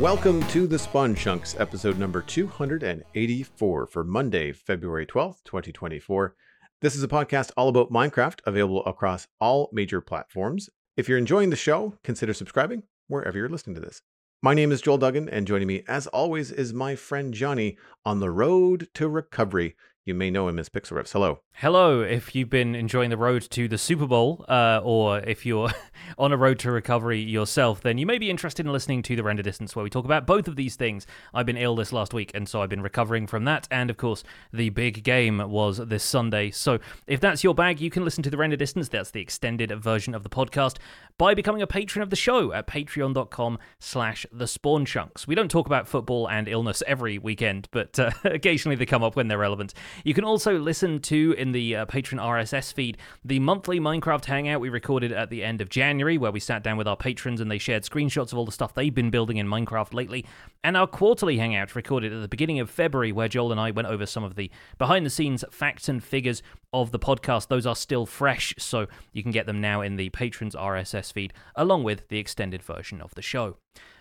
Welcome to the Spawn Chunks, episode number 284 for Monday, February 12th, 2024. This is a podcast all about Minecraft, available across all major platforms. If you're enjoying the show, consider subscribing wherever you're listening to this. My name is Joel Duggan, and joining me, as always, is my friend Jonny on the road to recovery. You may know him as Pixel Riffs. Hello. Hello, if you've been enjoying the road to the Super Bowl, uh, or if you're on a road to recovery yourself, then you may be interested in listening to the Render Distance, where we talk about both of these things. I've been ill this last week, and so I've been recovering from that. And of course, the big game was this Sunday. So if that's your bag, you can listen to the Render Distance. That's the extended version of the podcast by becoming a patron of the show at patreon.com slash the spawn chunks. We don't talk about football and illness every weekend, but uh, occasionally they come up when they're relevant. You can also listen to in the uh, Patreon RSS feed the monthly Minecraft Hangout we recorded at the end of January, where we sat down with our patrons and they shared screenshots of all the stuff they've been building in Minecraft lately, and our quarterly Hangout recorded at the beginning of February, where Joel and I went over some of the behind the scenes facts and figures of the podcast. Those are still fresh, so you can get them now in the patrons RSS feed, along with the extended version of the show.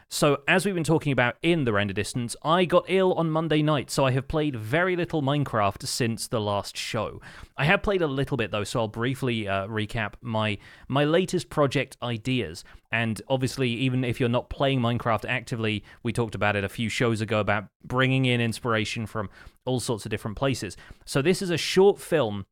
So, as we've been talking about in the render distance, I got ill on Monday night, so I have played very little Minecraft since the last show. I have played a little bit though, so I'll briefly uh, recap my my latest project ideas. And obviously, even if you're not playing Minecraft actively, we talked about it a few shows ago about bringing in inspiration from all sorts of different places. So, this is a short film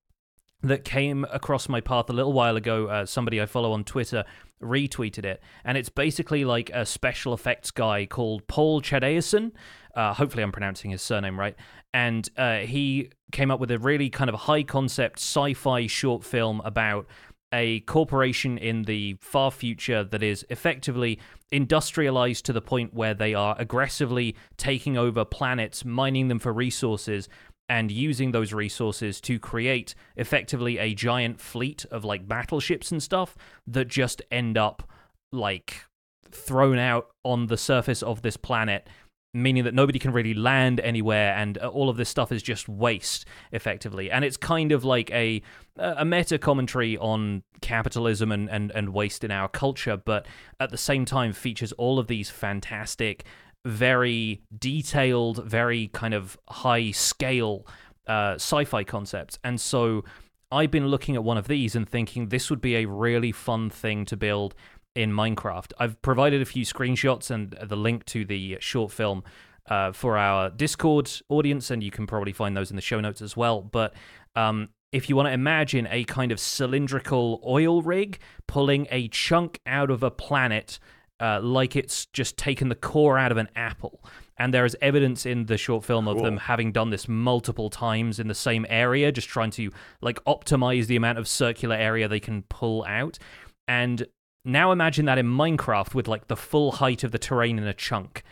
that came across my path a little while ago. Uh, somebody I follow on Twitter retweeted it, and it's basically like a special effects guy called Paul Chadeisson. Uh, hopefully, I'm pronouncing his surname right. And uh, he came up with a really kind of high concept sci fi short film about a corporation in the far future that is effectively industrialized to the point where they are aggressively taking over planets, mining them for resources, and using those resources to create effectively a giant fleet of like battleships and stuff that just end up like thrown out on the surface of this planet meaning that nobody can really land anywhere and uh, all of this stuff is just waste effectively. And it's kind of like a a meta commentary on capitalism and, and, and waste in our culture but at the same time features all of these fantastic very detailed, very kind of high scale uh, sci fi concepts. And so I've been looking at one of these and thinking this would be a really fun thing to build in Minecraft. I've provided a few screenshots and the link to the short film uh, for our Discord audience, and you can probably find those in the show notes as well. But um, if you want to imagine a kind of cylindrical oil rig pulling a chunk out of a planet uh, like it's just taken the core out of an apple. And there is evidence in the short film of them having done this multiple times in the same area, just trying to like optimize the amount of circular area they can pull out. And now imagine that in Minecraft with like the full height of the terrain in a chunk.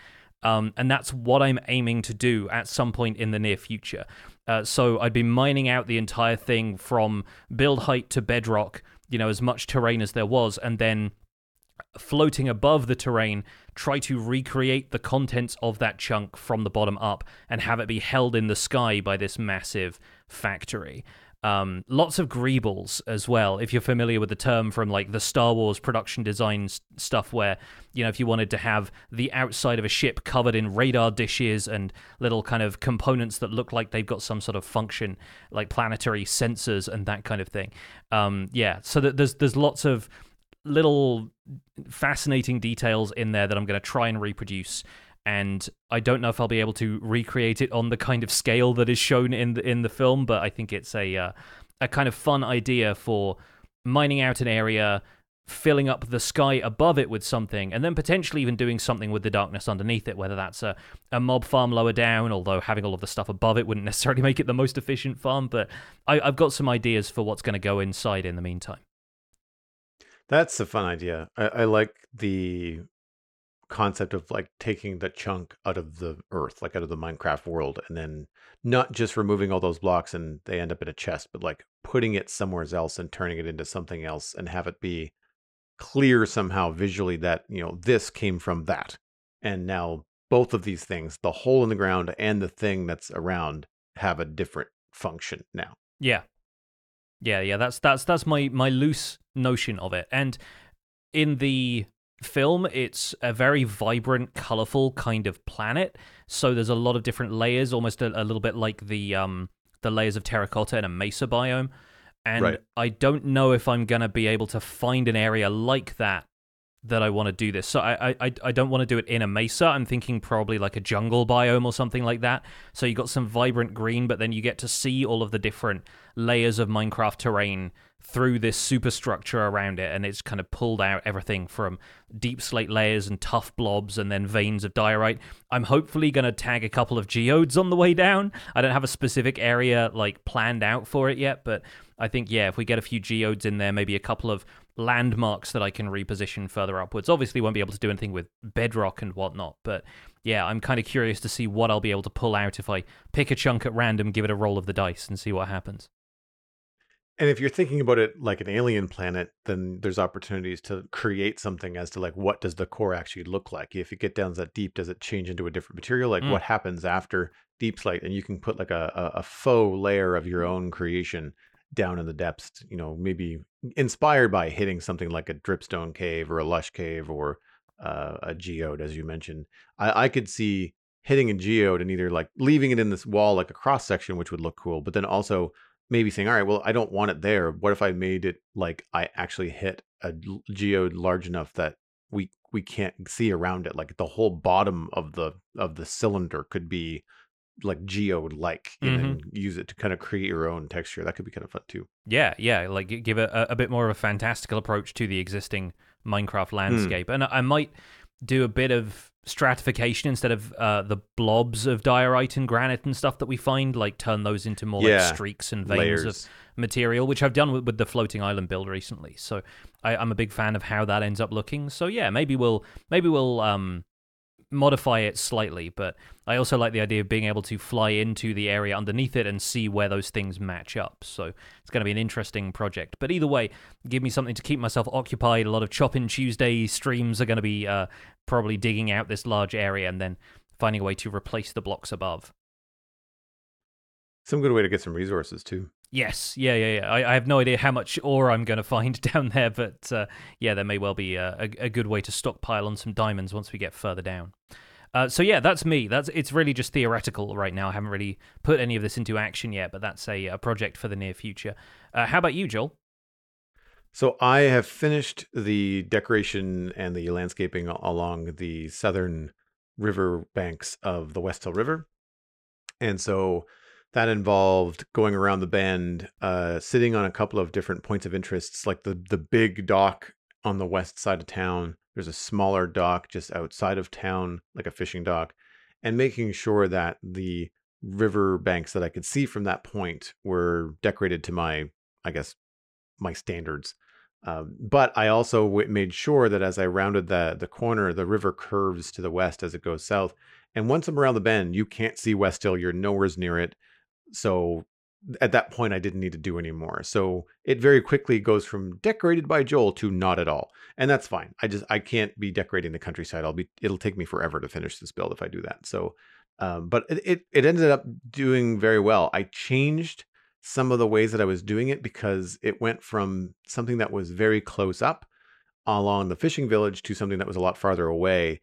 Um, and that's what I'm aiming to do at some point in the near future. Uh, so I'd be mining out the entire thing from build height to bedrock, you know, as much terrain as there was, and then floating above the terrain, try to recreate the contents of that chunk from the bottom up and have it be held in the sky by this massive factory. Um, lots of greebles as well, if you're familiar with the term from like the Star Wars production design stuff, where, you know, if you wanted to have the outside of a ship covered in radar dishes and little kind of components that look like they've got some sort of function, like planetary sensors and that kind of thing. Um, yeah, so that there's there's lots of little fascinating details in there that I'm going to try and reproduce. And I don't know if I'll be able to recreate it on the kind of scale that is shown in the in the film, but I think it's a uh, a kind of fun idea for mining out an area, filling up the sky above it with something, and then potentially even doing something with the darkness underneath it, whether that's a, a mob farm lower down, although having all of the stuff above it wouldn't necessarily make it the most efficient farm. But I, I've got some ideas for what's going to go inside in the meantime. That's a fun idea. I, I like the concept of like taking the chunk out of the earth, like out of the Minecraft world, and then not just removing all those blocks and they end up in a chest, but like putting it somewhere else and turning it into something else and have it be clear somehow visually that, you know, this came from that. And now both of these things, the hole in the ground and the thing that's around, have a different function now. Yeah. Yeah, yeah, that's that's that's my my loose notion of it. And in the film, it's a very vibrant, colorful kind of planet. So there's a lot of different layers, almost a, a little bit like the um the layers of terracotta in a mesa biome. And Right. I don't know if I'm gonna be able to find an area like that that I want to do this. So I, I I- don't want to do it in a mesa. I'm thinking probably like a jungle biome or something like that. So you got some vibrant green, but then you get to see all of the different layers of Minecraft terrain through this superstructure around it, and it's kind of pulled out everything from deepslate layers and tuff blobs, and then veins of diorite. I'm hopefully going to tag a couple of geodes on the way down. I don't have a specific area like planned out for it yet, but I think yeah, if we get a few geodes in there, maybe a couple of landmarks that I can reposition further upwards. Obviously, won't be able to do anything with bedrock and whatnot, but yeah, I'm kind of curious to see what I'll be able to pull out if I pick a chunk at random, give it a roll of the dice, and see what happens. And if you're thinking about it like an alien planet, then there's opportunities to create something as to like what does the core actually look like. If you get down that deep, does it change into a different material? Like Mm. what happens after deepslate? And you can put like a, a, a faux layer of your own creation down in the depths, you know, maybe inspired by hitting something like a dripstone cave or a lush cave or uh, a geode, as you mentioned. I, I could see hitting a geode and either like leaving it in this wall like a cross section, which would look cool, but then also maybe saying, all right, well, I don't want it there. What if I made it like I actually hit a geode large enough that we we can't see around it, like the whole bottom of the of the cylinder could be like geode like, and use it to kind of create your own texture. That could be kind of fun too. Yeah, yeah, like gi- give a, a bit more of a fantastical approach to the existing Minecraft landscape, and I might do a bit of stratification instead of uh, the blobs of diorite and granite and stuff that we find, like turn those into more Yeah, like streaks and veins Layers. of material, which I've done with, with the floating island build recently. So I, I'm a big fan of how that ends up looking. So yeah, maybe we'll maybe we'll um modify it slightly, but I also like the idea of being able to fly into the area underneath it and see where those things match up. So it's going to be an interesting project. But either way, give me something to keep myself occupied. A lot of Chopping Tuesday streams are going to be uh, probably digging out this large area and then finding a way to replace the blocks above. Some good way to get some resources too. Yes, yeah, yeah, yeah. I, I have no idea how much ore I'm going to find down there, but uh, yeah, there may well be a, a, a good way to stockpile on some diamonds once we get further down. Uh, so yeah, that's me. That's it's really just theoretical right now. I haven't really put any of this into action yet, but that's a, a project for the near future. Uh, how about you, Joel? So I have finished the decoration and the landscaping along the southern river banks of the West Hill River. And so that involved going around the bend, uh, sitting on a couple of different points of interests, like the the big dock on the west side of town. There's a smaller dock just outside of town, like a fishing dock, and making sure that the river banks that I could see from that point were decorated to my, I guess, my standards. Um, but I also w- made sure that as I rounded the the corner, the river curves to the west as it goes south. And once I'm around the bend, you can't see West Hill. You're nowhere near it. So at that point, I didn't need to do any more. So it very quickly goes from decorated by Joel to not at all, and that's fine. I just I can't be decorating the countryside. I'll be. It'll take me forever to finish this build if I do that. So, um, but it, it it ended up doing very well. I changed some of the ways that I was doing it because it went from something that was very close up along the fishing village to something that was a lot farther away.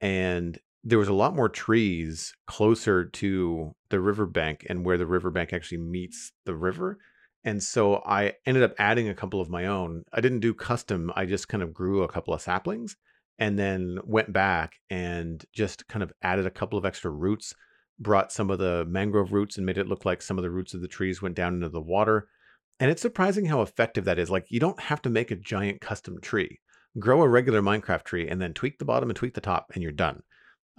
And there was a lot more trees closer to the riverbank and where the riverbank actually meets the river. And so I ended up adding a couple of my own. I didn't do custom, I just kind of grew a couple of saplings and then went back and just kind of added a couple of extra roots brought some of the mangrove roots and made it look like some of the roots of the trees went down into the water. And it's surprising how effective that is. Like, you don't have to make a giant custom tree. Grow a regular Minecraft tree and then tweak the bottom and tweak the top, and you're done.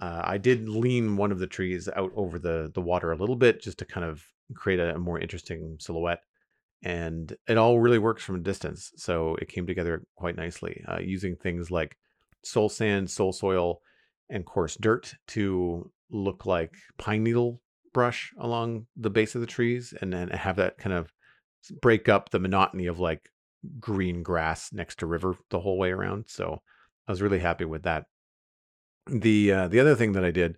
Uh, I did lean one of the trees out over the, the water a little bit just to kind of create a, a more interesting silhouette. And it all really works from a distance. So it came together quite nicely uh, using things like soul sand, soul soil, and coarse dirt to look like pine needle brush along the base of the trees and then have that kind of break up the monotony of like green grass next to river the whole way around so i was really happy with that the uh, the other thing that i did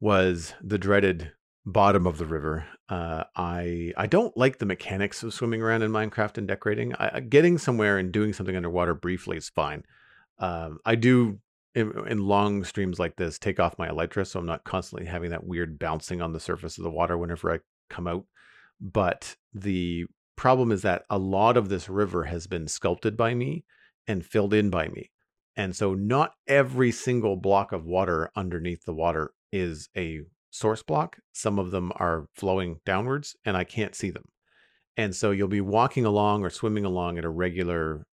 was the dreaded bottom of the river uh, i i don't like the mechanics of swimming around in minecraft and decorating I, getting somewhere and doing something underwater briefly is fine Um, I do in, in long streams like this take off my elytra, so I'm not constantly having that weird bouncing on the surface of the water whenever I come out. But the problem is that a lot of this river has been sculpted by me and filled in by me. And so not every single block of water underneath the water is a source block. Some of them are flowing downwards and I can't see them. And so you'll be walking along or swimming along at a regular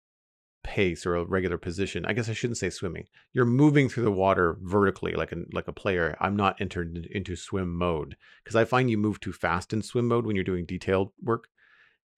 pace or a regular position. I guess I shouldn't say swimming. You're moving through the water vertically like a like a player. I'm not entered into swim mode because I find you move too fast in swim mode when you're doing detailed work.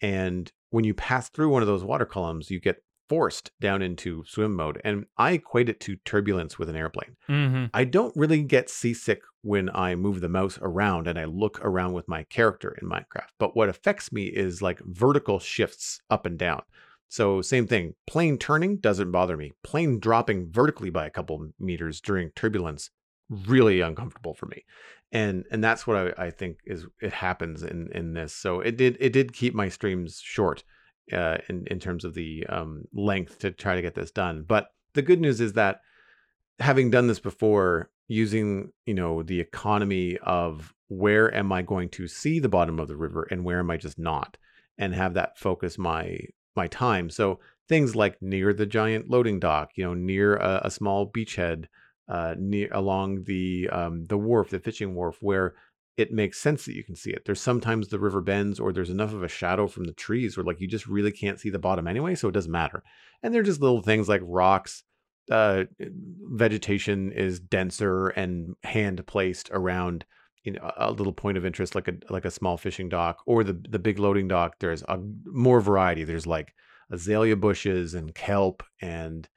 And when you pass through one of those water columns, you get forced down into swim mode. And I equate it to turbulence with an airplane. Mm-hmm. I don't really get seasick when I move the mouse around and I look around with my character in Minecraft. But what affects me is like vertical shifts up and down. So same thing, plane turning doesn't bother me. Plane dropping vertically by a couple meters during turbulence really uncomfortable for me. And and that's what I, I think is it happens in in this. So it did it did keep my streams short uh, in in terms of the um, length to try to get this done. But the good news is that having done this before, using you know the economy of where am I going to see the bottom of the river and where am I just not, and have that focus my my time. So things like near the giant loading dock, you know, near a, a small beachhead, uh, near along the um, the wharf, the fishing wharf, where it makes sense that you can see it. There's sometimes the river bends or there's enough of a shadow from the trees where like you just really can't see the bottom anyway, so it doesn't matter. And they're just little things like rocks, uh, vegetation is denser and hand placed around you know a little point of interest like a like a small fishing dock or the the big loading dock. There's a more variety. There's like azalea bushes and kelp and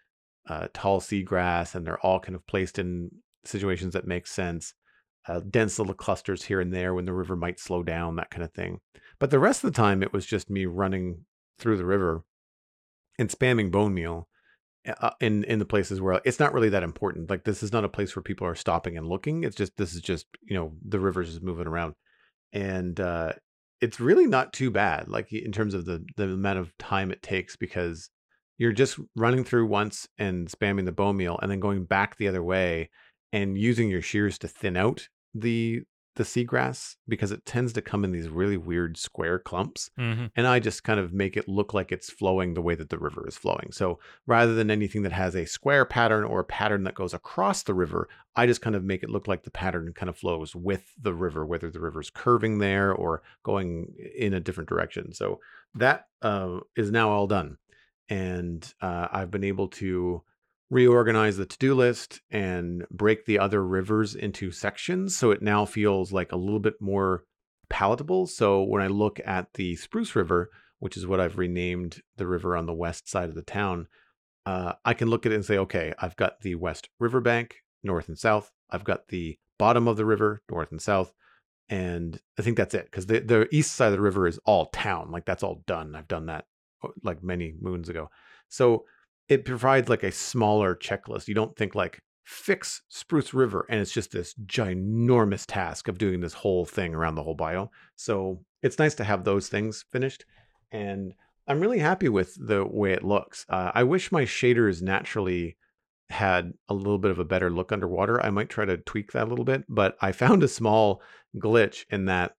uh, tall seagrass, and they're all kind of placed in situations that make sense uh, dense little clusters here and there when the river might slow down, that kind of thing. But the rest of the time, it was just me running through the river and spamming bone meal uh, in in the places where it's not really that important. Like this is not a place where people are stopping and looking. It's just this is just you know the river's just moving around, and uh, it's really not too bad. Like in terms of the the amount of time it takes because you're just running through once and spamming the bone meal and then going back the other way and using your shears to thin out the the seagrass because it tends to come in these really weird square clumps mm-hmm. and i just kind of make it look like it's flowing the way that the river is flowing so rather than anything that has a square pattern or a pattern that goes across the river i just kind of make it look like the pattern kind of flows with the river whether the river's curving there or going in a different direction so that uh, is now all done and uh, i've been able to reorganize the to-do list and break the other rivers into sections so it now feels like a little bit more palatable. So when i look at the spruce river which is what i've renamed the river on the west side of the town uh, i can look at it and say okay i've got the west riverbank north and south. I've got the bottom of the river north and south. And i think that's it because the, the east side of the river is all town like that's all done. I've done that uh, like many moons ago. So it provides like a smaller checklist. You don't think like fix Spruce River and it's just this ginormous task of doing this whole thing around the whole bio. So it's nice to have those things finished. And I'm really happy with the way it looks. Uh, I wish my shaders naturally had a little bit of a better look underwater. I might try to tweak that a little bit, but I found a small glitch in that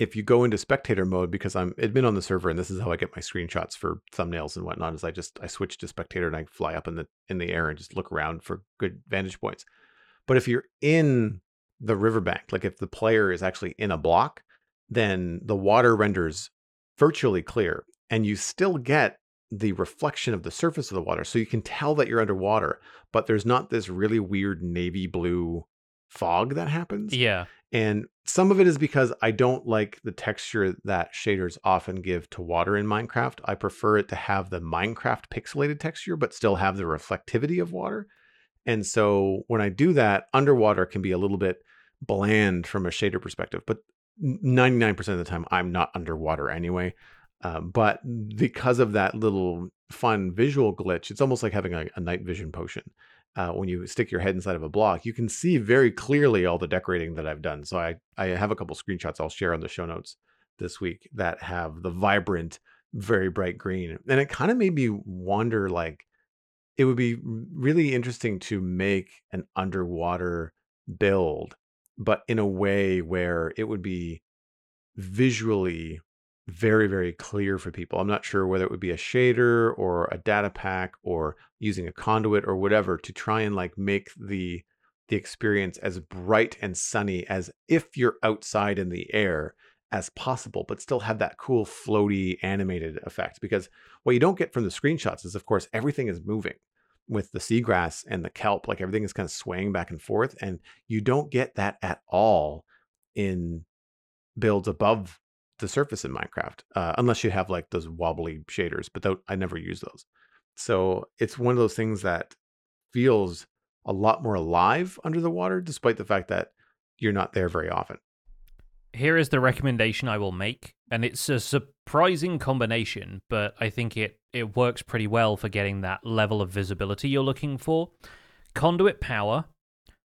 if you go into spectator mode, because I'm admin on the server and this is how I get my screenshots for thumbnails and whatnot, is I just I switch to spectator and I fly up in the in the air and just look around for good vantage points. But if you're in the riverbank, like if the player is actually in a block, then the water renders virtually clear and you still get the reflection of the surface of the water. So you can tell that you're underwater, but there's not this really weird navy blue fog that happens. Yeah. And some of it is because I don't like the texture that shaders often give to water in Minecraft. I prefer it to have the Minecraft pixelated texture, but still have the reflectivity of water. And so when I do that, underwater can be a little bit bland from a shader perspective, but 99% of the time I'm not underwater anyway. Um, but because of that little fun visual glitch, it's almost like having a, a night vision potion uh, when you stick your head inside of a block, you can see very clearly all the decorating that I've done. So I, I have a couple screenshots I'll share on the show notes this week that have the vibrant, very bright green. And it kind of made me wonder like, it would be really interesting to make an underwater build, but in a way where it would be visually very, very clear for people. I'm not sure whether it would be a shader or a data pack or using a conduit or whatever to try and like make the the experience as bright and sunny as if you're outside in the air as possible, but still have that cool floaty animated effect. Because what you don't get from the screenshots is, of course, everything is moving with the seagrass and the kelp, like everything is kind of swaying back and forth. And you don't get that at all in builds above the surface in Minecraft, uh, unless you have like those wobbly shaders, but I never use those. So it's one of those things that feels a lot more alive under the water, despite the fact that you're not there very often. Here is the recommendation I will make, and it's a surprising combination, but I think it, it works pretty well for getting that level of visibility you're looking for. Conduit power,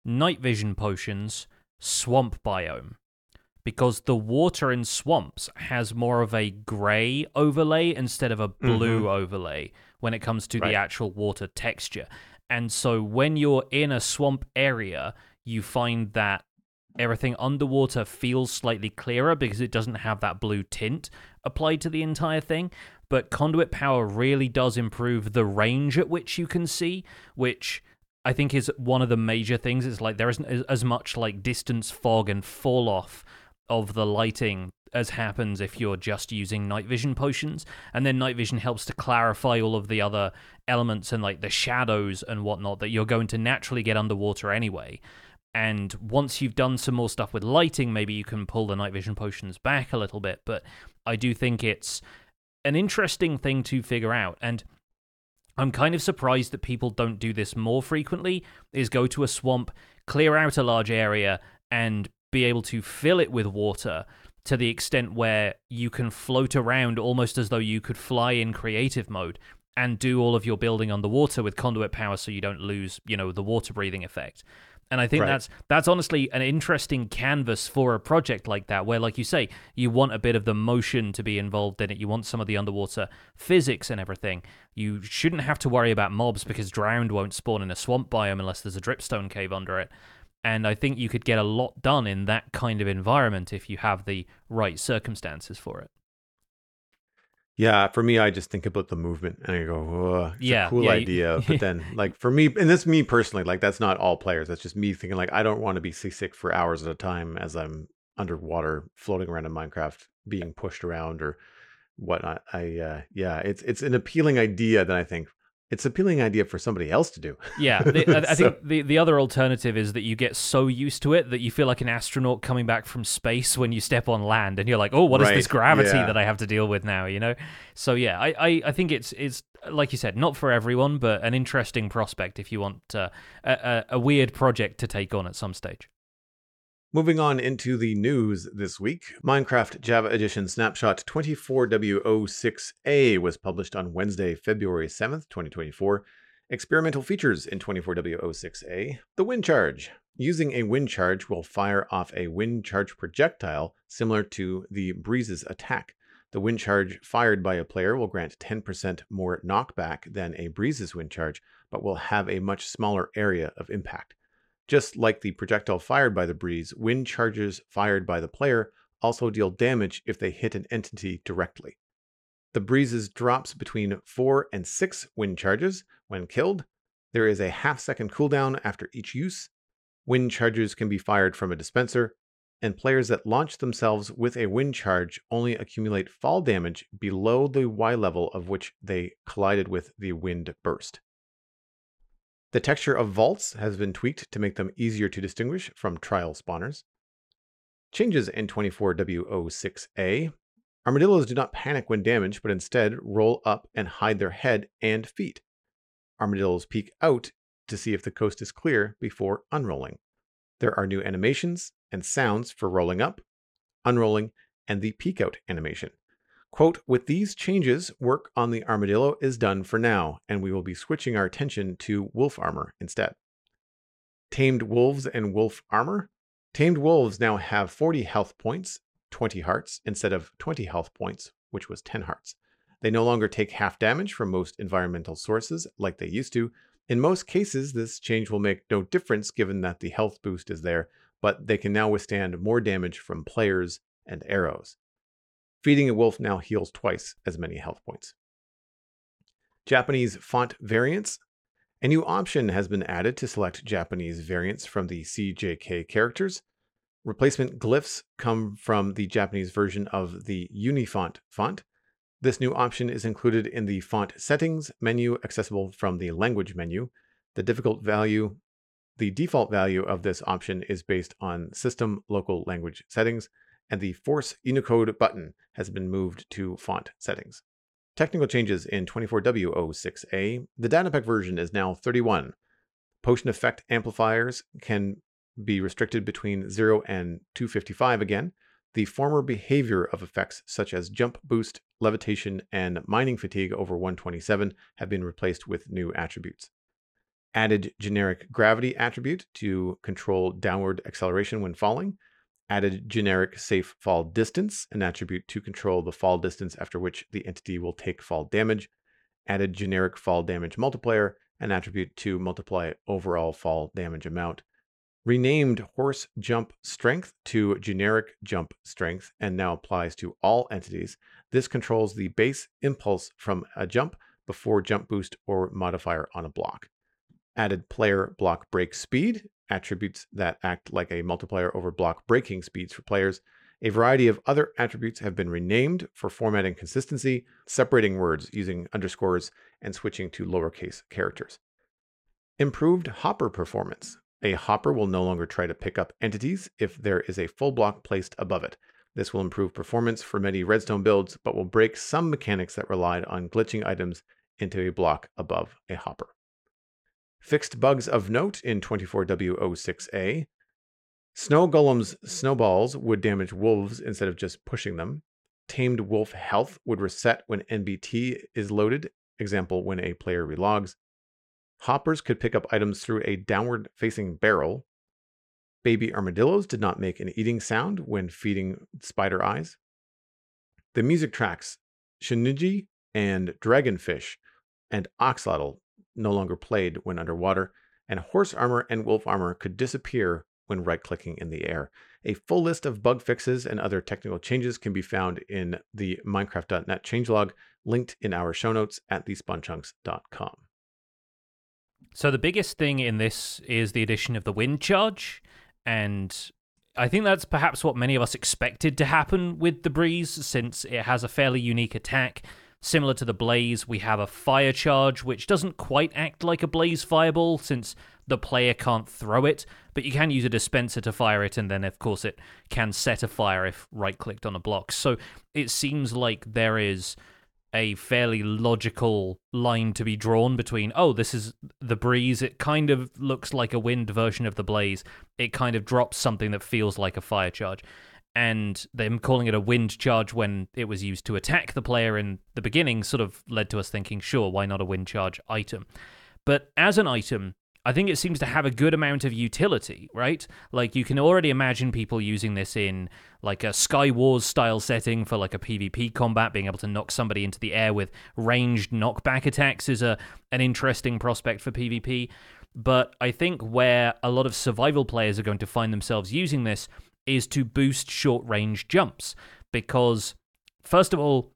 night vision potions, swamp biome. Because the water in swamps has more of a grey overlay instead of a blue mm-hmm. overlay when it comes to right. the actual water texture. And so when you're in a swamp area, you find that everything underwater feels slightly clearer because it doesn't have that blue tint applied to the entire thing. But conduit power really does improve the range at which you can see, which I think is one of the major things. It's like there isn't as much like distance fog and fall off of the lighting as happens if you're just using night vision potions. And then night vision helps to clarify all of the other elements and like the shadows and whatnot that you're going to naturally get underwater anyway. And once you've done some more stuff with lighting, maybe you can pull the night vision potions back a little bit. But I do think it's an interesting thing to figure out. And I'm kind of surprised that people don't do this more frequently is go to a swamp, clear out a large area and be able to fill it with water to the extent where you can float around almost as though you could fly in creative mode and do all of your building underwater with conduit power so you don't lose, you know, the water breathing effect. And I think right. that's that's honestly an interesting canvas for a project like that, where, like you say, you want a bit of the motion to be involved in it. You want some of the underwater physics and everything. You shouldn't have to worry about mobs because drowned won't spawn in a swamp biome unless there's a dripstone cave under it. And I think you could get a lot done in that kind of environment if you have the right circumstances for it. Yeah, for me, I just think about the movement and I go, it's yeah, a cool yeah, idea. but then, like, for me, and this me personally, like, that's not all players. That's just me thinking, like, I don't want to be seasick for hours at a time as I'm underwater floating around in Minecraft, being pushed around or whatnot. I, uh, yeah, it's it's an appealing idea that I think it's an appealing idea for somebody else to do. Yeah, the, I, I think the the other alternative is that you get so used to it that you feel like an astronaut coming back from space when you step on land, and you're like, oh, what right. is this gravity yeah. that I have to deal with now? You know. So yeah, I, I, I think it's it's like you said, not for everyone, but an interesting prospect if you want uh, a, a weird project to take on at some stage. Moving on into the news this week, Minecraft Java Edition Snapshot 24W06A was published on Wednesday, February 7th, 2024. Experimental features in 24W06A the wind charge. Using a wind charge will fire off a wind charge projectile similar to the Breeze's attack. The wind charge fired by a player will grant 10% more knockback than a Breeze's wind charge, but will have a much smaller area of impact. Just like the projectile fired by the breeze, wind charges fired by the player also deal damage if they hit an entity directly. The breezes drops between 4 and 6 wind charges when killed. There is a half second cooldown after each use. Wind charges can be fired from a dispenser, and players that launch themselves with a wind charge only accumulate fall damage below the Y level of which they collided with the wind burst. The texture of vaults has been tweaked to make them easier to distinguish from trial spawners. Changes in 24W06A. Armadillos do not panic when damaged, but instead roll up and hide their head and feet. Armadillos peek out to see if the coast is clear before unrolling. There are new animations and sounds for rolling up, unrolling, and the peek out animation. Quote, with these changes, work on the armadillo is done for now, and we will be switching our attention to wolf armor instead. Tamed wolves and wolf armor. Tamed wolves now have 40 health points, 20 hearts, instead of 20 health points, which was 10 hearts. They no longer take half damage from most environmental sources like they used to. In most cases, this change will make no difference given that the health boost is there, but they can now withstand more damage from players and arrows. Feeding a wolf now heals twice as many health points. Japanese font variants. A new option has been added to select Japanese variants from the CJK characters. Replacement glyphs come from the Japanese version of the Unifont font. This new option is included in the font settings menu accessible from the language menu. The difficult value, the default value of this option is based on system local language settings, and the Force Unicode button has been moved to font settings. Technical changes in 24W06A. The Datapack version is now 31. Potion effect amplifiers can be restricted between 0 and 255 again. The former behavior of effects such as jump boost, levitation, and mining fatigue over 127 have been replaced with new attributes. Added generic gravity attribute to control downward acceleration when falling added generic safe fall distance, an attribute to control the fall distance after which the entity will take fall damage, added generic fall damage multiplier, an attribute to multiply overall fall damage amount, renamed horse jump strength to generic jump strength and now applies to all entities. This controls the base impulse from a jump before jump boost or modifier on a block. Added player block break speed, attributes that act like a multiplier over block breaking speeds for players. A variety of other attributes have been renamed for formatting consistency, separating words using underscores and switching to lowercase characters. Improved hopper performance. A hopper will no longer try to pick up entities if there is a full block placed above it. This will improve performance for many redstone builds, but will break some mechanics that relied on glitching items into a block above a hopper. Fixed bugs of note in 24W06A. Snow golems' snowballs would damage wolves instead of just pushing them. Tamed wolf health would reset when NBT is loaded, example, when a player relogs. Hoppers could pick up items through a downward facing barrel. Baby armadillos did not make an eating sound when feeding spider eyes. The music tracks Shuniji and Dragonfish and Axolotl no longer played when underwater, and horse armor and wolf armor could disappear when right clicking in the air. A full list of bug fixes and other technical changes can be found in the Minecraft.net changelog, linked in our show notes at thespawnchunks.com. So, the biggest thing in this is the addition of the wind charge, and I think that's perhaps what many of us expected to happen with the breeze, since it has a fairly unique attack Similar to the Blaze, we have a fire charge, which doesn't quite act like a Blaze fireball since the player can't throw it, but you can use a dispenser to fire it, and then, of course, it can set a fire if right clicked on a block. So it seems like there is a fairly logical line to be drawn between, oh, this is the breeze. It kind of looks like a wind version of the blaze. It kind of drops something that feels like a fire charge and them calling it a wind charge when it was used to attack the player in the beginning sort of led to us thinking, sure, why not a wind charge item? But as an item, I think it seems to have a good amount of utility, right? Like you can already imagine people using this in like a Sky Wars style setting for like a PvP combat, being able to knock somebody into the air with ranged knockback attacks is a an interesting prospect for PvP. But I think where a lot of survival players are going to find themselves using this is to boost short range jumps because, first of all,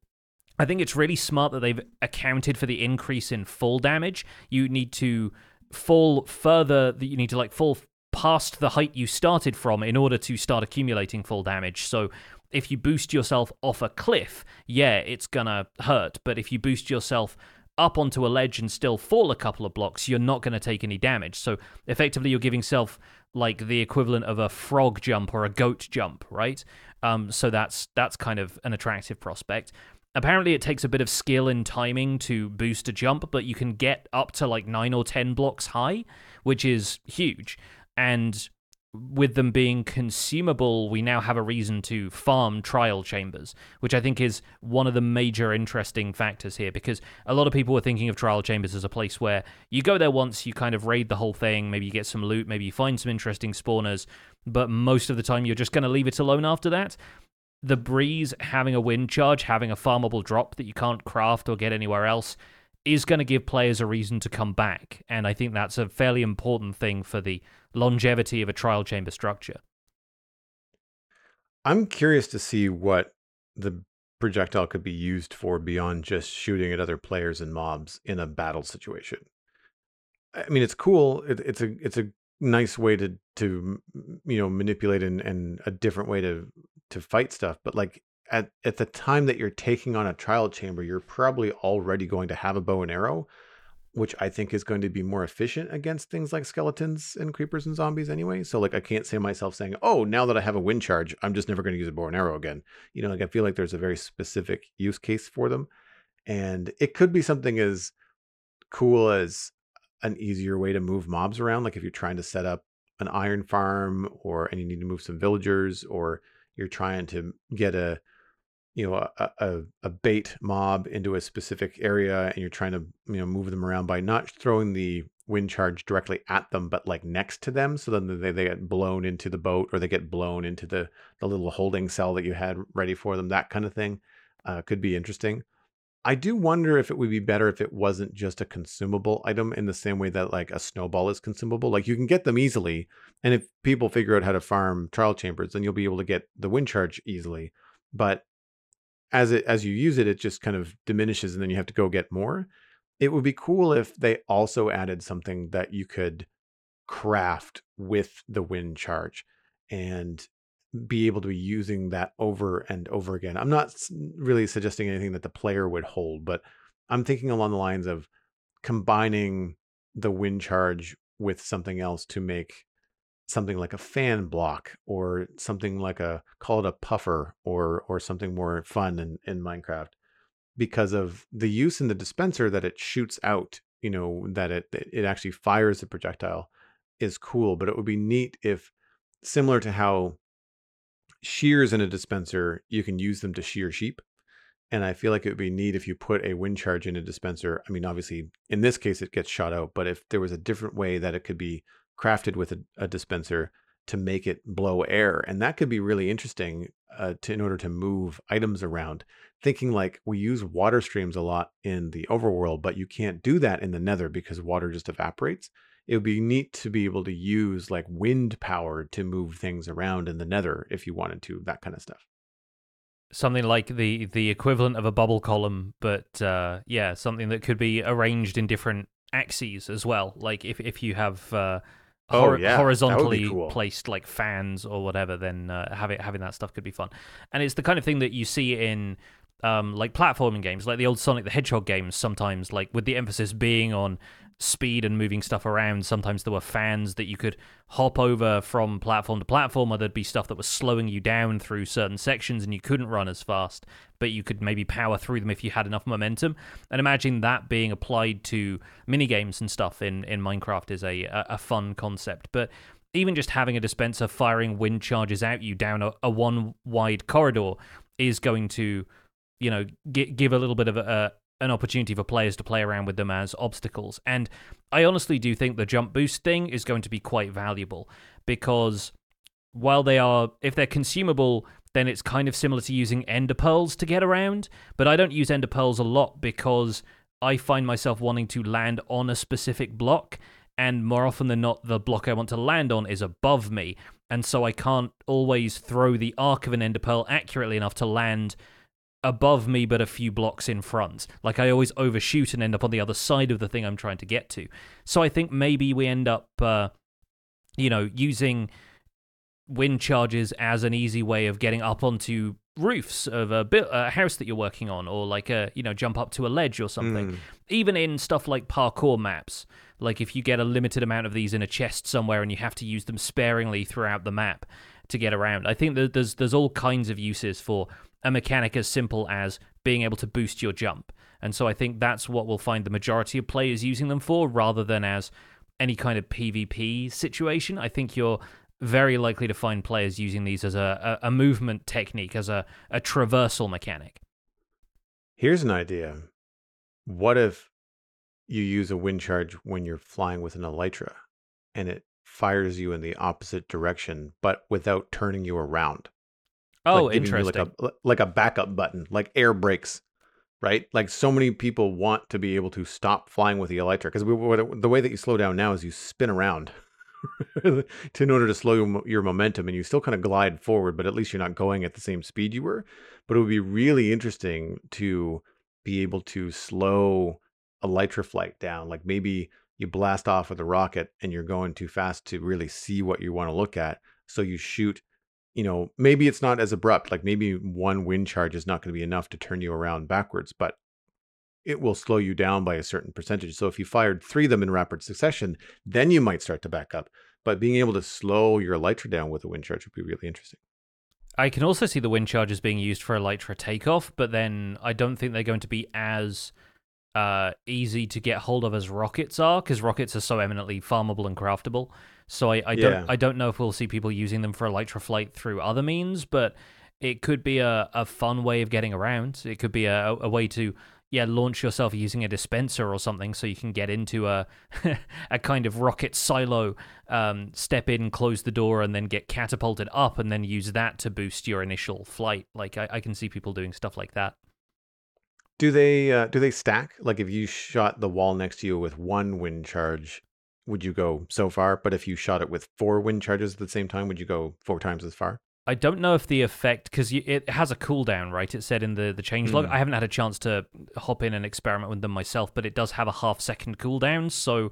I think it's really smart that they've accounted for the increase in full damage. You need to fall further, that you need to like fall past the height you started from in order to start accumulating full damage. So if you boost yourself off a cliff, yeah, it's gonna hurt. But if you boost yourself up onto a ledge and still fall a couple of blocks, you're not to take any damage. So effectively, you're giving self like the equivalent of a frog jump or a goat jump, right? Um, so that's that's kind of an attractive prospect. Apparently, it takes a bit of skill and timing to boost a jump, but you can get up to like nine or ten blocks high, which is huge. And with them being consumable, we now have a reason to farm trial chambers, which I think is one of the major interesting factors here because a lot of people were thinking of trial chambers as a place where you go there once, you kind of raid the whole thing, maybe you get some loot, maybe you find some interesting spawners, but most of the time you're just going to leave it alone after that. the breeze having a wind charge, having a farmable drop that you can't craft or get anywhere else is going to give players a reason to come back. And I think that's a fairly important thing for the longevity of a trial chamber structure. I'm curious to see what the projectile could be used for beyond just shooting at other players and mobs in a battle situation. I mean, it's cool. It, it's a it's a nice way to to you know manipulate and, and a different way to to fight stuff. But like at at the time that you're taking on a trial chamber, you're probably already going to have a bow and arrow, which I think is going to be more efficient against things like skeletons and creepers and zombies anyway. So like I can't say myself saying, "Oh, now that I have a wind charge, I'm just never going to use a bow and arrow again." You know, like I feel like there's a very specific use case for them. And it could be something as cool as an easier way to move mobs around like if you're trying to set up an iron farm or and you need to move some villagers or you're trying to get a you know a, a, a bait mob into a specific area and you're trying to you know move them around by not throwing the wind charge directly at them but like next to them so then they, they get blown into the boat or they get blown into the the little holding cell that you had ready for them that kind of thing uh, could be interesting I do wonder if it would be better if it wasn't just a consumable item in the same way that like a snowball is consumable. Like you can get them easily, and if people figure out how to farm trial chambers, then you'll be able to get the wind charge easily. But as it as you use it, it just kind of diminishes, and then you have to go get more. It would be cool if they also added something that you could craft with the wind charge, and be able to be using that over and over again. I'm not really suggesting anything that the player would hold, but I'm thinking along the lines of combining the wind charge with something else to make something like a fan block or something like a call it a puffer or or something more fun in, in Minecraft because of the use in the dispenser that it shoots out, you know, that it it actually fires the projectile is cool, but it would be neat if similar to how shears in a dispenser, you can use them to shear sheep. And I feel like it would be neat if you put a wind charge in a dispenser. I mean, obviously, in this case, it gets shot out, but if there was a different way that it could be crafted with a, a dispenser to make it blow air, and that could be really interesting uh, to, in order to move items around. Thinking like we use water streams a lot in the overworld, but you can't do that in the nether because water just evaporates it would be neat to be able to use like wind power to move things around in the nether if you wanted to, that kind of stuff. Something like the the equivalent of a bubble column, but uh, yeah, something that could be arranged in different axes as well. Like if if you have uh, oh, hor- yeah. horizontally cool. placed like fans or whatever, then uh, having having that stuff could be fun. And it's the kind of thing that you see in um, like platforming games, like the old Sonic the Hedgehog games. Sometimes, like with the emphasis being on speed and moving stuff around. Sometimes there were fans that you could hop over from platform to platform, or there'd be stuff that was slowing you down through certain sections and you couldn't run as fast, but you could maybe power through them if you had enough momentum. And imagine that being applied to mini games and stuff in, in Minecraft is a, a, fun concept. But even just having a dispenser firing wind charges out you down a, a one wide corridor is going to you know give a little bit of a, an opportunity for players to play around with them as obstacles. And I honestly do think the jump boost thing is going to be quite valuable because while they are, if they're consumable, then it's kind of similar to using ender pearls to get around. But I don't use ender pearls a lot because I find myself wanting to land on a specific block. And more often than not, the block I want to land on is above me. And so I can't always throw the arc of an ender pearl accurately enough to land above me but a few blocks in front. Like I always overshoot and end up on the other side of the thing I'm trying to get to. So I think maybe we end up, uh, you know, using wind charges as an easy way of getting up onto roofs of a, bit, a house that you're working on or like a you know jump up to a ledge or something Mm. even in stuff like parkour maps like if you get a limited amount of these in a chest somewhere and you have to use them sparingly throughout the map to get around i think that there's there's all kinds of uses for a mechanic as simple as being able to boost your jump. And so I think that's what we'll find the majority of players using them for rather than as any kind of PvP situation. I think you're very likely to find players using these as a, a, movement technique, as a, a traversal mechanic. Here's an idea. What if you use a wind charge when you're flying with an elytra and it fires you in the opposite direction, but without turning you around? Oh, like interesting. like a like a backup button, like air brakes, right? Like so many people want to be able to stop flying with the Elytra because the way that you slow down now is you spin around to in order to slow your, your momentum, and you still kind of glide forward, but at least you're not going at the same speed you were. But it would be really interesting to be able to slow Elytra flight down, like maybe you blast off with a rocket and you're going too fast to really see what you want to look at. So you shoot, you know, maybe it's not as abrupt. Like maybe one wind charge is not going to be enough to turn you around backwards, but it will slow you down by a certain percentage. So if you fired three of them in rapid succession, then you might start to back up. But being able to slow your elytra down with a wind charge would be really interesting. I can also see the wind charges being used for elytra takeoff, but then I don't think they're going to be as uh, easy to get hold of as rockets are because rockets are so eminently farmable and craftable. So I, I don't. I don't know if we'll see people using them for elytra flight through other means, but it could be a, a fun way of getting around. It could be a, a way to yeah launch yourself using a dispenser or something so you can get into a a kind of rocket silo, um, step in, close the door, and then get catapulted up, and then use that to boost your initial flight. Like I, I can see people doing stuff like that. Do they uh, do they stack? Like if you shot the wall next to you with one wind charge, would you go so far? But if you shot it with four wind charges at the same time, would you go four times as far? I don't know if the effect because it has a cooldown, right? It said in the the change log. Mm. I haven't had a chance to hop in and experiment with them myself, but it does have a half second cooldown, so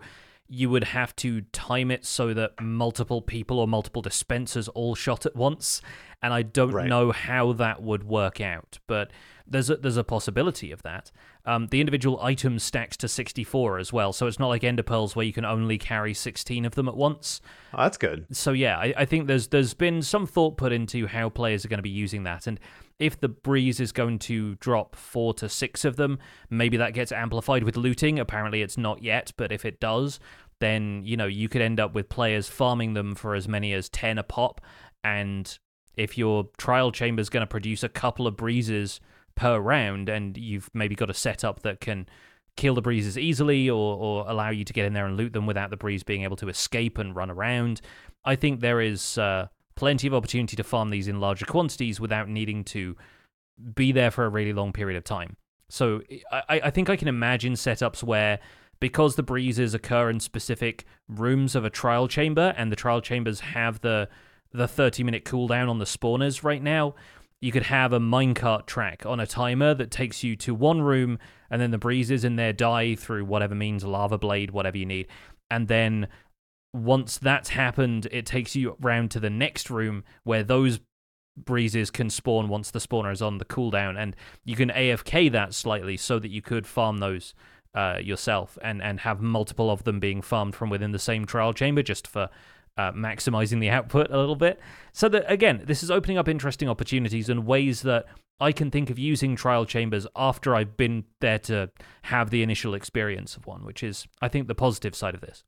you would have to time it so that multiple people or multiple dispensers all shot at once. And I don't Right. know how that would work out, but there's a, there's a possibility of that. Um, the individual item stacks to 64 as well, so it's not like Ender Pearls where you can only carry 16 of them at once Oh, that's good. so yeah, I, I think there's there's been some thought put into how players are going to be using that, and if the breeze is going to drop four to six of them, maybe that gets amplified with looting. Apparently, it's not yet, but if it does, then you know you could end up with players farming them for as many as ten a pop, and if your trial chamber is going to produce a couple of breezes per round, and you've maybe got a setup that can kill the breezes easily or, or allow you to get in there and loot them without the breeze being able to escape and run around. I think there is uh, plenty of opportunity to farm these in larger quantities without needing to be there for a really long period of time. So I, I think I can imagine setups where because the breezes occur in specific rooms of a trial chamber and the trial chambers have the the 30 minute cooldown on the spawners right now, you could have a minecart track on a timer that takes you to one room and then the breezes in there die through whatever means lava blade whatever you need. And then once that's happened it takes you round to the next room where those breezes can spawn once the spawner is on the cooldown. And you can afk that slightly so that you could farm those uh, yourself and and have multiple of them being farmed from within the same trial chamber just for uh, maximizing the output a little bit. So that again, this is opening up interesting opportunities and ways that I can think of using trial chambers after I've been there to have the initial experience of one, which is I think the positive side of this.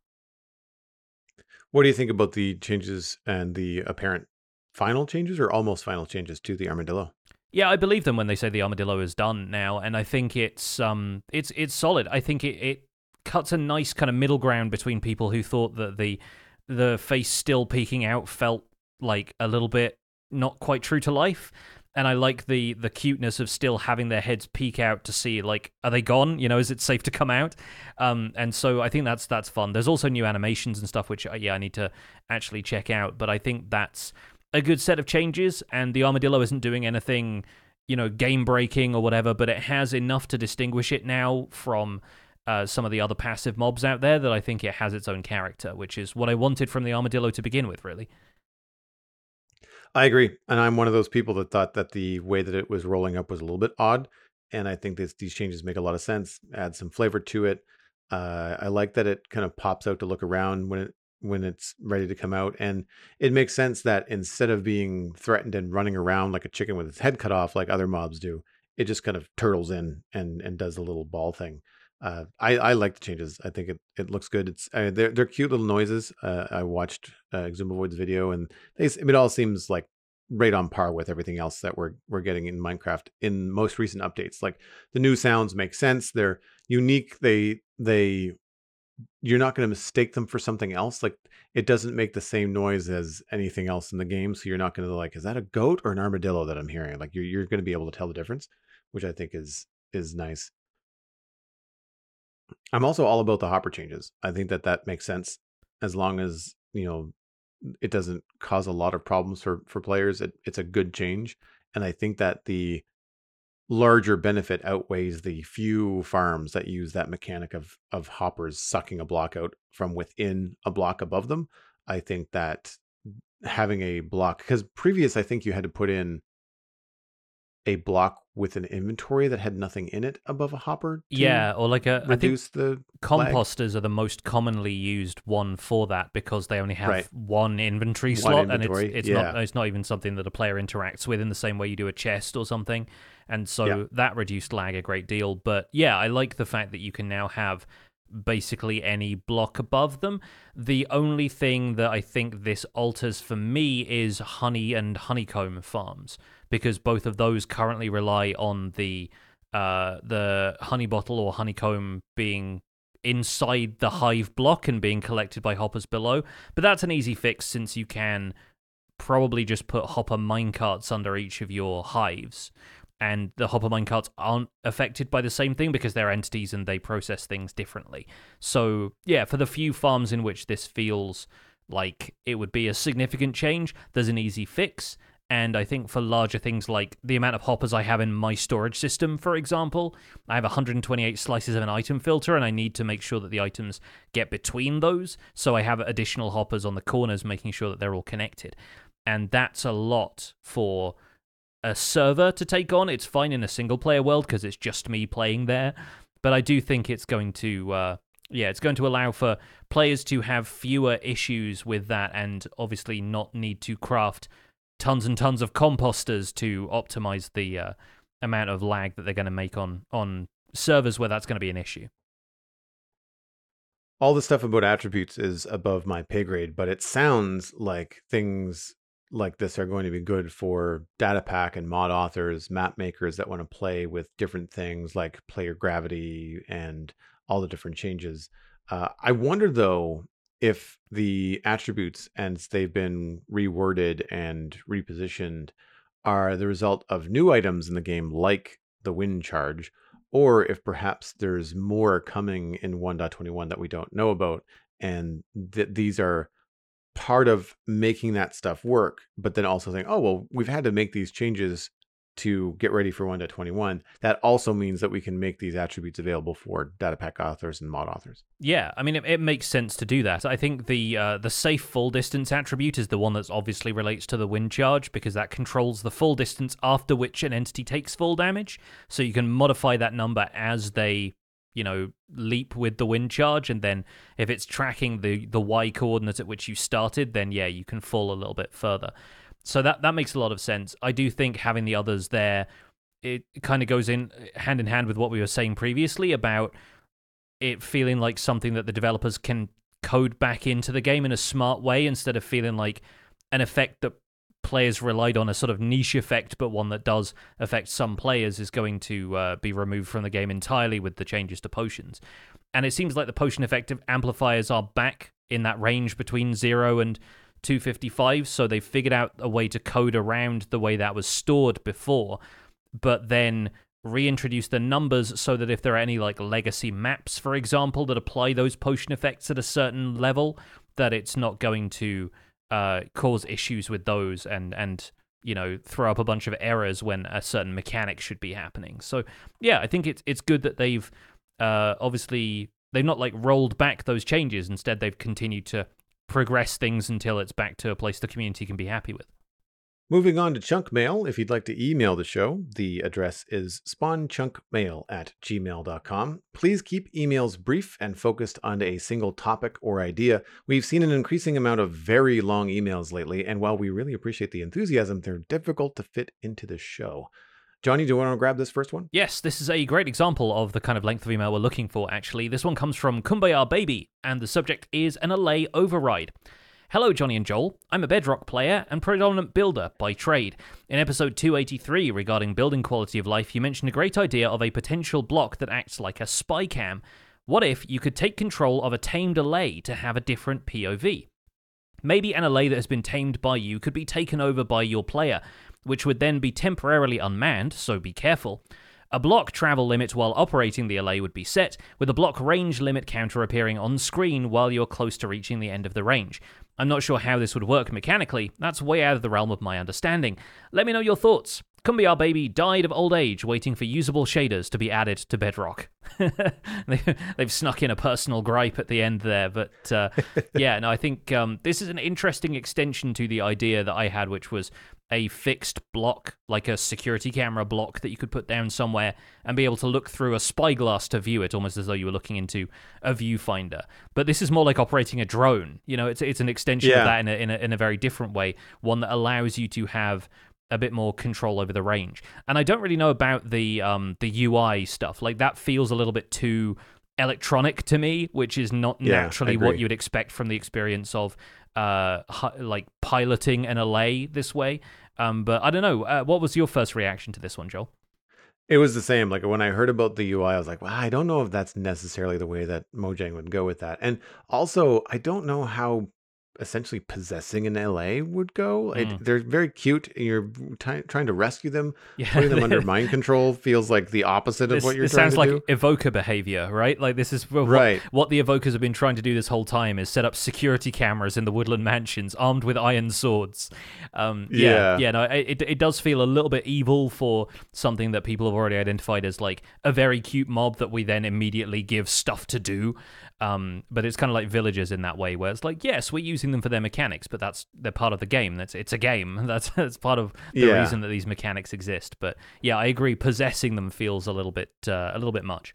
What do you think about the changes and the apparent final changes or almost final changes to the armadillo? Yeah, I believe them when they say the armadillo is done now, and I think it's um it's it's solid. I think it, it cuts a nice kind of middle ground between people who thought that the the face still peeking out felt like a little bit not quite true to life. And I like the the cuteness of still having their heads peek out to see like are they gone? You know, is it safe to come out? Um, and so I think that's that's fun. There's also new animations and stuff which uh, yeah I need to actually check out. But I think that's a good set of changes, and the armadillo isn't doing anything, you know, game breaking or whatever, but it has enough to distinguish it now from uh, some of the other passive mobs out there that I think it has its own character, which is what I wanted from the armadillo to begin with, really. I agree, and I'm one of those people that thought that the way that it was rolling up was a little bit odd, and I think this, these changes make a lot of sense. Add some flavor to it. Uh, I like that it kind of pops out to look around when it when it's ready to come out, and it makes sense that instead of being threatened and running around like a chicken with its head cut off like other mobs do, it just kind of turtles in and and does a little ball thing. Uh, I I like the changes. I think it, it looks good. It's uh, they're they're cute little noises. Uh, I watched uh, Xisumavoid's video, and they, it all seems like right on par with everything else that we're we're getting in Minecraft in most recent updates. Like the new sounds make sense. They're unique. They they you're not going to mistake them for something else. Like it doesn't make the same noise as anything else in the game, so you're not going to like, is that a goat or an armadillo that I'm hearing? Like you're you're going to be able to tell the difference, which I think is is nice. I'm also all about the hopper changes. I think that that makes sense as long as you know it doesn't cause a lot of problems for for players. It, it's a good change, and I think that the larger benefit outweighs the few farms that use that mechanic of of hoppers sucking a block out from within a block above them. I think that having a block because previous I think you had to put in a block with an inventory that had nothing in it above a hopper. Yeah, or like a reduce the composters lag. are the most commonly used one for that because they only have right. one inventory slot, one inventory. and it's it's yeah. not it's not even something that a player interacts with in the same way you do a chest or something, and so yeah. that reduced lag a great deal. But yeah, I like the fact that you can now have basically any block above them. The only thing that I think this alters for me is honey and honeycomb farms because both of those currently rely on the uh, the honey bottle or honeycomb being inside the hive block and being collected by hoppers below. But that's an easy fix since you can probably just put hopper minecarts under each of your hives. And the hopper minecarts aren't affected by the same thing because they're entities and they process things differently. So, yeah, for the few farms in which this feels like it would be a significant change, there's an easy fix. And I think for larger things like the amount of hoppers I have in my storage system, for example, I have 128 slices of an item filter, and I need to make sure that the items get between those. So I have additional hoppers on the corners, making sure that they're all connected. And that's a lot for a server to take on. It's fine in a single player world because it's just me playing there. But I do think it's going to. Uh, yeah, it's going to allow for players to have fewer issues with that and obviously not need to craft tons and tons of composters to optimize the uh, amount of lag that they're going to make on on servers where that's going to be an issue. All the stuff about attributes is above my pay grade, but it sounds like things like this are going to be good for data pack and mod authors, map makers that want to play with different things like player gravity and all the different changes. Uh, I wonder though if the attributes and they've been reworded and repositioned are the result of new items in the game like the wind charge or if perhaps there's more coming in 1.21 that we don't know about and that these are part of making that stuff work but then also saying oh well we've had to make these changes to get ready for 1.21, that also means that we can make these attributes available for data pack authors and mod authors. Yeah, I mean, it, it makes sense to do that. I think the uh, the safe fall distance attribute is the one that obviously relates to the wind charge because that controls the fall distance after which an entity takes full damage. So you can modify that number as they you know leap with the wind charge and then if it's tracking the the y coordinate at which you started then yeah you can fall a little bit further so that that makes a lot of sense. I do think having the others there, it kind of goes in hand in hand with what we were saying previously about it feeling like something that the developers can code back into the game in a smart way instead of feeling like an effect that players relied on a sort of niche effect, but one that does affect some players is going to uh, be removed from the game entirely with the changes to potions. And it seems like the potion effective amplifiers are back in that range between zero and 255, so they figured out a way to code around the way that was stored before, but then reintroduce the numbers so that if there are any like legacy maps, for example, that apply those potion effects at a certain level, that it's not going to uh, cause issues with those and and you know throw up a bunch of errors when a certain mechanic should be happening. So yeah, I think it's it's good that they've uh, obviously they've not like rolled back those changes. Instead, they've continued to progress things until it's back to a place the community can be happy with. Moving on to chunk mail, if you'd like to email the show, the address is spawnchunkmail at gmail.com. Please keep emails brief and focused on a single topic or idea. We've seen an increasing amount of very long emails lately, and while we really appreciate the enthusiasm, they're difficult to fit into the show. Jonny, do you want to grab this first one? Yes, this is a great example of the kind of length of email we're looking for, actually. This one comes from Kumbaya Baby, and the subject is an Allay override. Hello, Jonny and Joel. I'm a Bedrock player and predominant builder by trade. In episode 283 regarding building quality of life, you mentioned a great idea of a potential block that acts like a spy cam. What if you could take control of a tamed allay to have a different POV? Maybe an allay that has been tamed by you could be taken over by your player, which would then be temporarily unmanned, so be careful. A block travel limit while operating the allay would be set, with a block range limit counter appearing on screen while you're close to reaching the end of the range. I'm not sure how this would work mechanically, that's way out of the realm of my understanding. Let me know your thoughts. Kumbiar Baby died of old age waiting for usable shaders to be added to Bedrock. They've snuck in a personal gripe at the end there, but uh, yeah, no, I think um, this is an interesting extension to the idea that I had, which was a fixed block, like a security camera block that you could put down somewhere and be able to look through a spyglass to view it, almost as though you were looking into a viewfinder. But this is more like operating a drone. You know, it's it's an extension Yeah. of that in a, in a in a very different way, one that allows you to have a bit more control over the range. And I don't really know about the um the UI stuff. Like that feels a little bit too electronic to me, which is not Yeah, naturally what you would expect from the experience of uh like piloting an allay this way. Um, but I don't know. Uh, what was your first reaction to this one, Joel? It was the same. Like when I heard about the UI, I was like, well, I don't know if that's necessarily the way that Mojang would go with that. And also, I don't know how essentially possessing an allay would go. It, Mm. they're very cute. and You're t- trying to rescue them. Yeah, Putting them under mind control feels like the opposite of what you're this trying sounds to like do. evoker behavior, right? Like this is what, Right. what the evokers have been trying to do this whole time is set up security cameras in the woodland mansions, armed with iron swords. Um, yeah, Yeah. yeah. No, it it does feel a little bit evil for something that people have already identified as like a very cute mob that we then immediately give stuff to do. Um, but it's kind of like villagers in that way, where it's like, yes, we're using them for their mechanics, but that's they're part of the game. That's it's a game. That's that's part of the Yeah. reason that these mechanics exist. But yeah, I agree. Possessing them feels a little bit uh, a little bit much.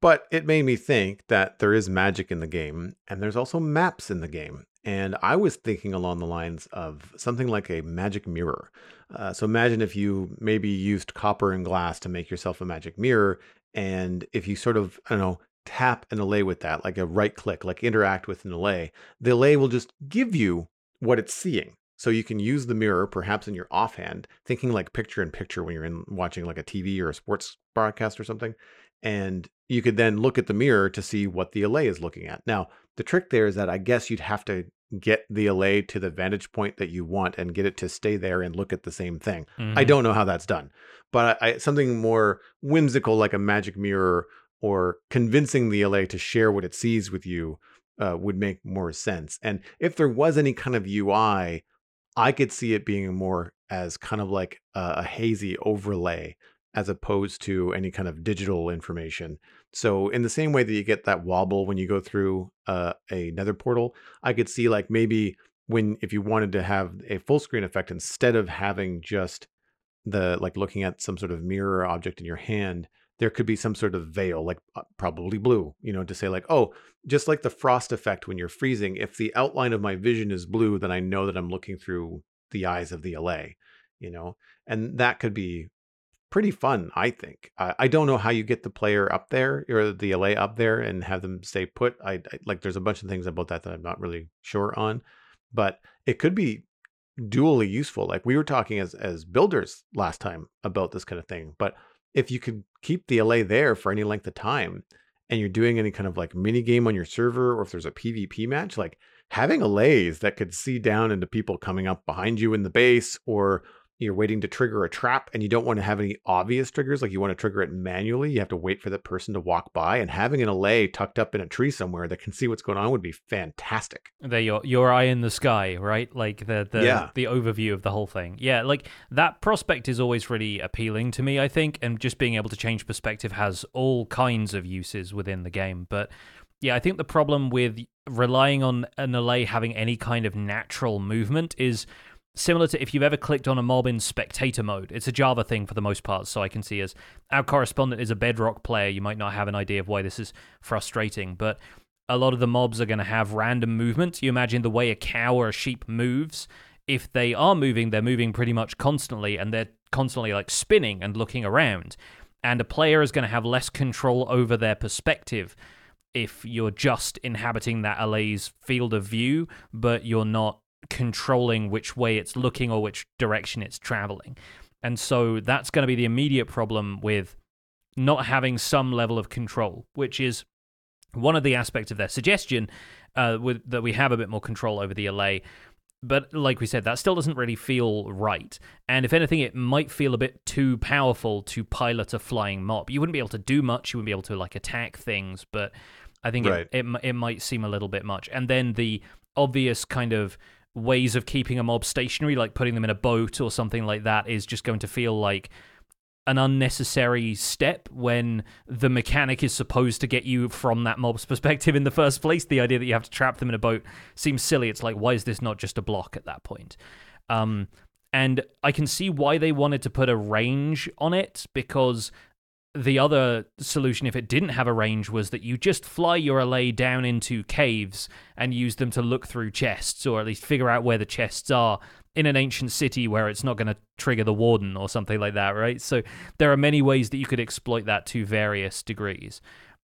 But it made me think that there is magic in the game and there's also maps in the game. And I was thinking along the lines of something like a magic mirror. Uh, so imagine if you maybe used copper and glass to make yourself a magic mirror. And if you sort of, I don't know, tap an allay with that, like a right click, like interact with an allay, the allay will just give you what it's seeing. So you can use the mirror perhaps in your offhand, thinking like picture in picture when you're in watching like a TV or a sports broadcast or something and you could then look at the mirror to see what the allay is looking at. Now, the trick there is that I guess you'd have to get the allay to the vantage point that you want and get it to stay there and look at the same thing. I Mhm. don't know how that's done, but I, I, something more whimsical like a magic mirror or convincing the allay to share what it sees with you uh, would make more sense. And if there was any kind of UI, I could see it being more as kind of like a, a hazy overlay as opposed to any kind of digital information. So in the same way that you get that wobble when you go through uh, a nether portal, I could see like maybe when if you wanted to have a full screen effect instead of having just the like looking at some sort of mirror object in your hand, there could be some sort of veil, like uh, probably blue, you know, to say like, oh, just like the frost effect when you're freezing, if the outline of my vision is blue, then I know that I'm looking through the eyes of the allay, you know, and that could be pretty fun, I think. I, I don't know how you get the player up there or the allay up there and have them stay put. I, I like there's a bunch of things about that that I'm not really sure on, but it could be dually useful. Like we were talking as as builders last time about this kind of thing, but if you could keep the allay there for any length of time and you're doing any kind of like mini game on your server or if there's a PvP match, like having allays that could see down into people coming up behind you in the base or you're waiting to trigger a trap and you don't want to have any obvious triggers like you want to trigger it manually you have to wait for that person to walk by and having an allay tucked up in a tree somewhere that can see what's going on would be fantastic They're your your eye in the sky, right? Like the the Yeah. the overview of the whole thing. Yeah, like that prospect is always really appealing to me, I think, and just being able to change perspective has all kinds of uses within the game. But yeah, I think the problem with relying on an allay having any kind of natural movement is similar to if you've ever clicked on a mob in spectator mode. It's a Java thing for the most part, so I can see as our correspondent is a Bedrock player, you might not have an idea of why this is frustrating, but a lot of the mobs are going to have random movement. You imagine the way a cow or a sheep moves. If they are moving, they're moving pretty much constantly and they're constantly like spinning and looking around. And a player is going to have less control over their perspective if you're just inhabiting that allay's field of view, but you're not controlling which way it's looking or which direction it's traveling. And so that's going to be the immediate problem with not having some level of control, which is one of the aspects of their suggestion uh, with, that we have a bit more control over the allay. But like we said, that still doesn't really feel right. And if anything, it might feel a bit too powerful to pilot a flying mob. You wouldn't be able to do much. You wouldn't be able to like attack things, but I think Right. it, it it might seem a little bit much. And then the obvious kind of ways of keeping a mob stationary, like putting them in a boat or something like that, is just going to feel like an unnecessary step when the mechanic is supposed to get you from that mob's perspective in the first place. The idea that you have to trap them in a boat seems silly. It's like, why is this not just a block at that point? Um, and I can see why they wanted to put a range on it because the other solution, if it didn't have a range, was that you just fly your allay down into caves and use them to look through chests, or at least figure out where the chests are in an ancient city where it's not going to trigger the warden or something like that, right? So there are many ways that you could exploit that to various degrees.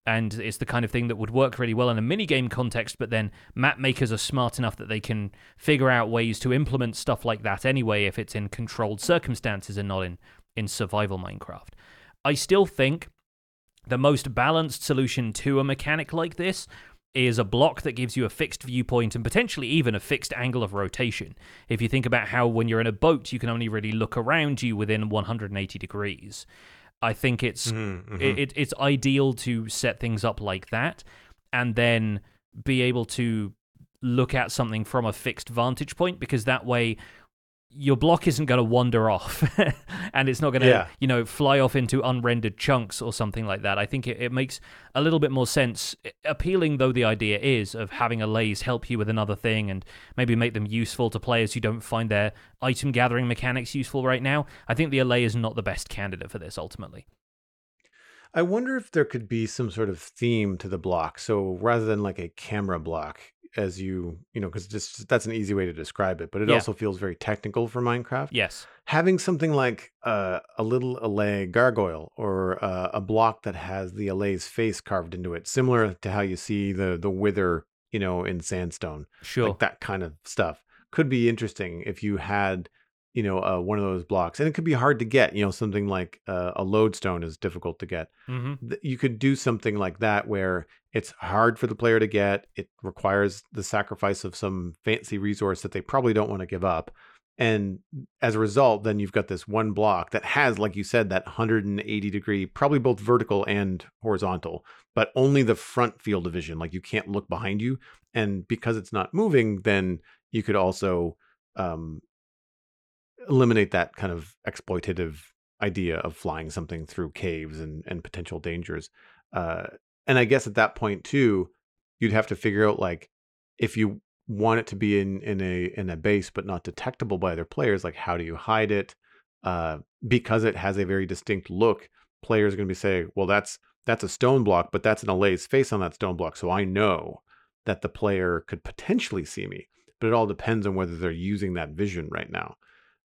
And it's the kind of thing that would work really well in a minigame context, but then map makers are smart enough that they can figure out ways to implement stuff like that anyway if it's in controlled circumstances and not in, in survival Minecraft. I still think the most balanced solution to a mechanic like this is a block that gives you a fixed viewpoint and potentially even a fixed angle of rotation. If you think about how when you're in a boat, you can only really look around you within 180 degrees. I think it's Mhm, mhm. it, it, it's ideal to set things up like that and then be able to look at something from a fixed vantage point because that way your block isn't going to wander off and it's not going to Yeah. you know fly off into unrendered chunks or something like that i think it, it makes a little bit more sense appealing though the idea is of having a allays help you with another thing and maybe make them useful to players who don't find their item gathering mechanics useful right now i think the allay is not the best candidate for this ultimately I wonder if there could be some sort of theme to the block. So rather than like a camera block, as you you know, because just that's an easy way to describe it, but it Yeah. also feels very technical for Minecraft. yes Having something like uh, a little allay gargoyle or uh, a block that has the allay's face carved into it, similar to how you see the the wither, you know, in sandstone, sure like that kind of stuff, could be interesting if you had you know uh, one of those blocks, and it could be hard to get. You know, something like uh, a lodestone is difficult to get hmm you could do something like that where it's hard for the player to get it requires the sacrifice of some fancy resource that they probably don't want to give up and as a result then you've got this one block that has like you said that 180 degree probably both vertical and horizontal but only the front field of vision like you can't look behind you and because it's not moving then you could also um, eliminate that kind of exploitative idea of flying something through caves and, and potential dangers. Uh, and I guess at that point too, you'd have to figure out like if you want it to be in in a in a base but not detectable by other players, like how do you hide it? Uh, because it has a very distinct look, players are going to be saying, "Well, that's that's a stone block, but that's an allay's face on that stone block, so I know that the player could potentially see me." But it all depends on whether they're using that vision right now.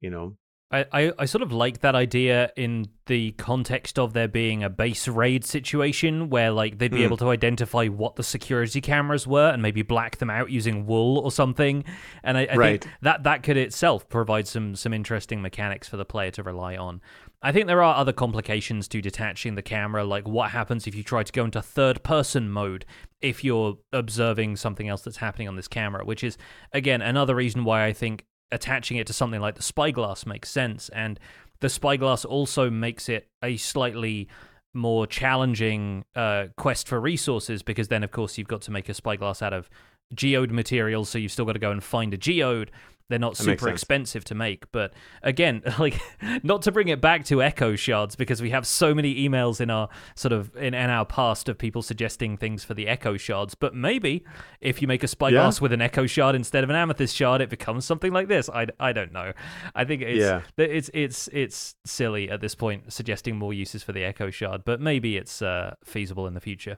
You know, I, I, I sort of like that idea in the context of there being a base raid situation where like they'd be Mm. able to identify what the security cameras were and maybe black them out using wool or something. And I, I Right. think that that could itself provide some some interesting mechanics for the player to rely on. I think there are other complications to detaching the camera, like what happens if you try to go into third person mode if you're observing something else that's happening on this camera, which is again another reason why I think attaching it to something like the spyglass makes sense. And the spyglass also makes it a slightly more challenging uh, quest for resources because then, of course, you've got to make a spyglass out of geode materials, so you've still got to go and find a geode. They're not That super expensive to make, but again, like not to bring it back to echo shards because we have so many emails in our sort of in, in our past of people suggesting things for the echo shards. But maybe if you make a spyglass with an echo shard instead of an amethyst shard, it becomes something like this. I, I don't know. I think it's Yeah. it's it's it's silly at this point suggesting more uses for the echo shard, but maybe it's uh, feasible in the future.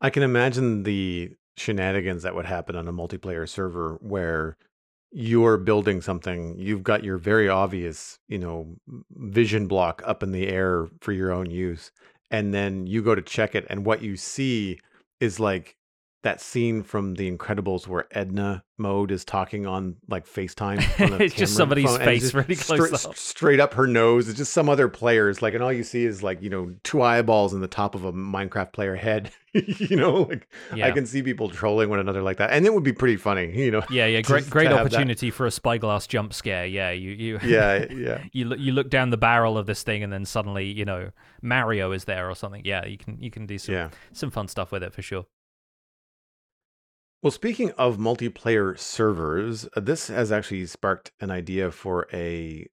I can imagine the shenanigans that would happen on a multiplayer server where you're building something, you've got your very obvious, you know, vision block up in the air for your own use, and then you go to check it, and what you see is like that scene from The Incredibles where Edna Mode is talking on like FaceTime. On it's just somebody's phone, face really close straight, up. straight up her nose. It's just some other players, like, and all you see is like you know two eyeballs in the top of a Minecraft player head. you know, like Yeah. I can see people trolling one another like that, and it would be pretty funny. You know, Yeah, yeah, great, great opportunity for a spyglass jump scare. Yeah, you, you, yeah, yeah. you look, you look down the barrel of this thing, and then suddenly, you know, Mario is there or something. Yeah, you can, you can do some, Yeah. some fun stuff with it for sure. Well, speaking of multiplayer servers, uh, this has actually sparked an idea for a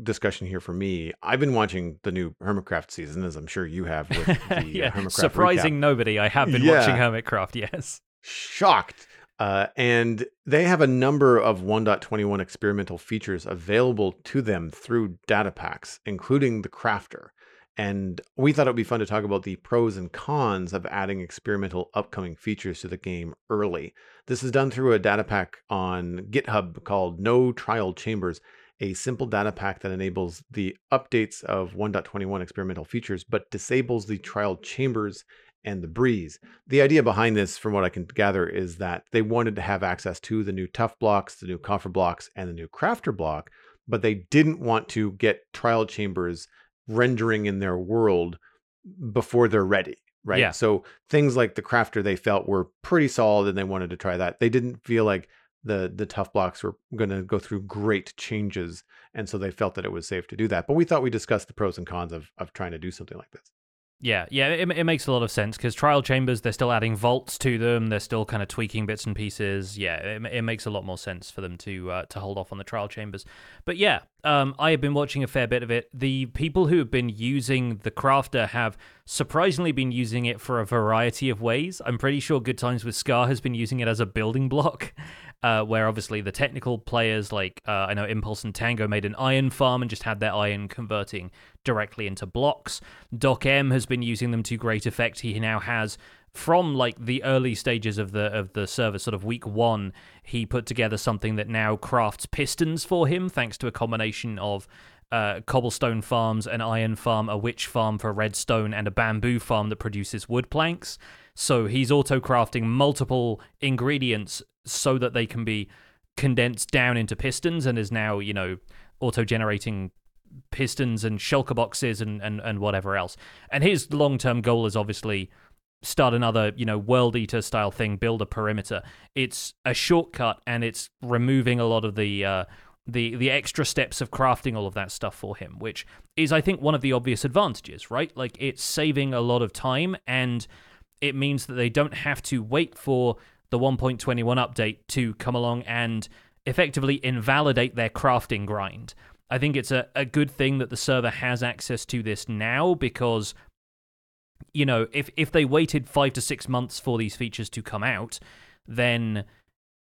discussion here for me. I've been watching the new Hermitcraft season, as I'm sure you have with the uh, yeah, Hermitcraft surprising recap. nobody. I have been Yeah. watching Hermitcraft. Yes. Shocked. Uh, and they have a number of 1.21 experimental features available to them through data packs, including the crafter. And we thought it would be fun to talk about the pros and cons of adding experimental upcoming features to the game early. This is done through a data pack on GitHub called No Trial Chambers, a simple data pack that enables the updates of 1.21 experimental features, but disables the trial chambers and the breeze. The idea behind this, from what I can gather, is that they wanted to have access to the new tuff blocks, the new copper blocks, and the new crafter block, but they didn't want to get trial chambers rendering in their world before they're ready. Right. Yeah. So things like the crafter they felt were pretty solid and they wanted to try that. They didn't feel like the the tuff blocks were going to go through great changes and so they felt that it was safe to do that. But we thought we discussed the pros and cons of of trying to do something like this. Yeah, yeah, it, it makes a lot of sense because trial chambers, they're still adding vaults to them. They're still kind of tweaking bits and pieces. Yeah, it, it makes a lot more sense for them to uh, to hold off on the trial chambers. But yeah, um, I have been watching a fair bit of it. The people who have been using the crafter have surprisingly been using it for a variety of ways. I'm pretty sure Good Times with Scar has been using it as a building block. Uh, where obviously the technical players like uh, I know Impulse and Tango made an iron farm and just had their iron converting directly into blocks. Doc M has been using them to great effect. He now has from like the early stages of the of the server, sort of week one, he put together something that now crafts pistons for him, thanks to a combination of uh, cobblestone farms, an iron farm, a witch farm for redstone, and a bamboo farm that produces wood planks. So he's auto crafting multiple ingredients so that they can be condensed down into pistons and is now, you know, auto generating pistons and shulker boxes and, and, and whatever else. And his long term goal is obviously start another, you know, world eater style thing, build a perimeter. It's a shortcut and it's removing a lot of the uh, the the extra steps of crafting all of that stuff for him, which is I think one of the obvious advantages, right? Like it's saving a lot of time and it means that they don't have to wait for the 1.21 update to come along and effectively invalidate their crafting grind. I think it's a, a good thing that the server has access to this now because you know, if if they waited 5 to 6 months for these features to come out, then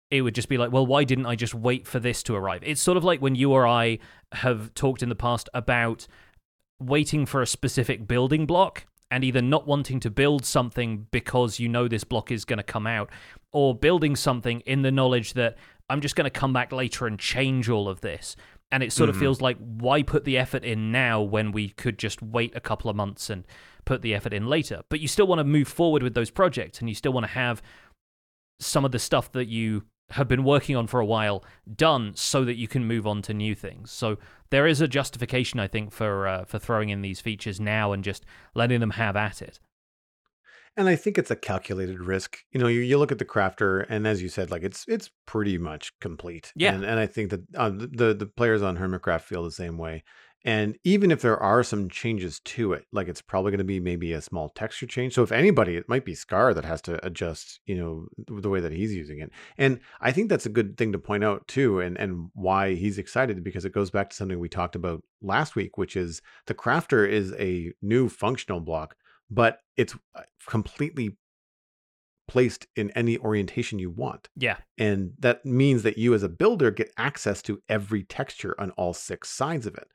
it would just be like, well, why didn't I just wait for this to arrive? It's sort of like when you or I have talked in the past about waiting for a specific building block and either not wanting to build something because you know this block is going to come out or building something in the knowledge that I'm just going to come back later and change all of this. And it sort of Mhm. feels like, why put the effort in now when we could just wait a couple of months and put the effort in later? But you still want to move forward with those projects and you still want to have some of the stuff that you have been working on for a while done so that you can move on to new things. So there is a justification, I think, for uh, for throwing in these features now and just letting them have at it. And I think it's a calculated risk. You know, you, you look at the crafter, and as you said, like it's it's pretty much complete. Yeah. And and I think that uh, the the players on Hermitcraft feel the same way. And even if there are some changes to it, like it's probably going to be maybe a small texture change. So if anybody, it might be Scar that has to adjust, you know, the way that he's using it. And I think that's a good thing to point out too, and and why he's excited because it goes back to something we talked about last week, which is the crafter is a new functional block but it's uh, completely placed in any orientation you want. Yeah, And that means that you as a builder get access to every texture on all six sides of it.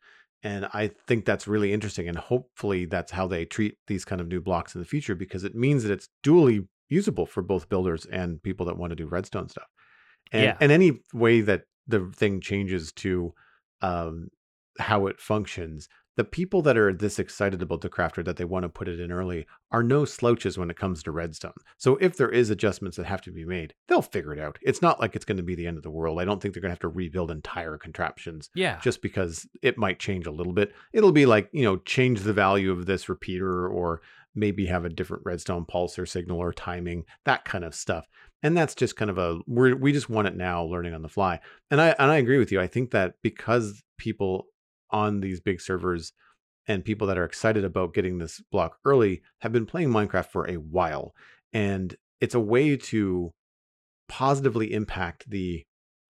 And I think that's really interesting. And hopefully that's how they treat these kind of new blocks in the future because it means that it's dually usable for both builders and people that want to do redstone stuff. And, Yeah. and any way that the thing changes to um, how it functions the people that are this excited about the crafter that they want to put it in early are no slouches when it comes to redstone. So if there is adjustments that have to be made, they'll figure it out. It's not like it's going to be the end of the world. I don't think they're going to have to rebuild entire contraptions Yeah. just because it might change a little bit. It'll be like, you know, change the value of this repeater or maybe have a different redstone pulse or signal or timing, that kind of stuff. And that's just kind of a we we just want it now learning on the fly. And I and I agree with you. I think that because people on these big servers and people that are excited about getting this block early have been playing Minecraft for a while and it's a way to positively impact the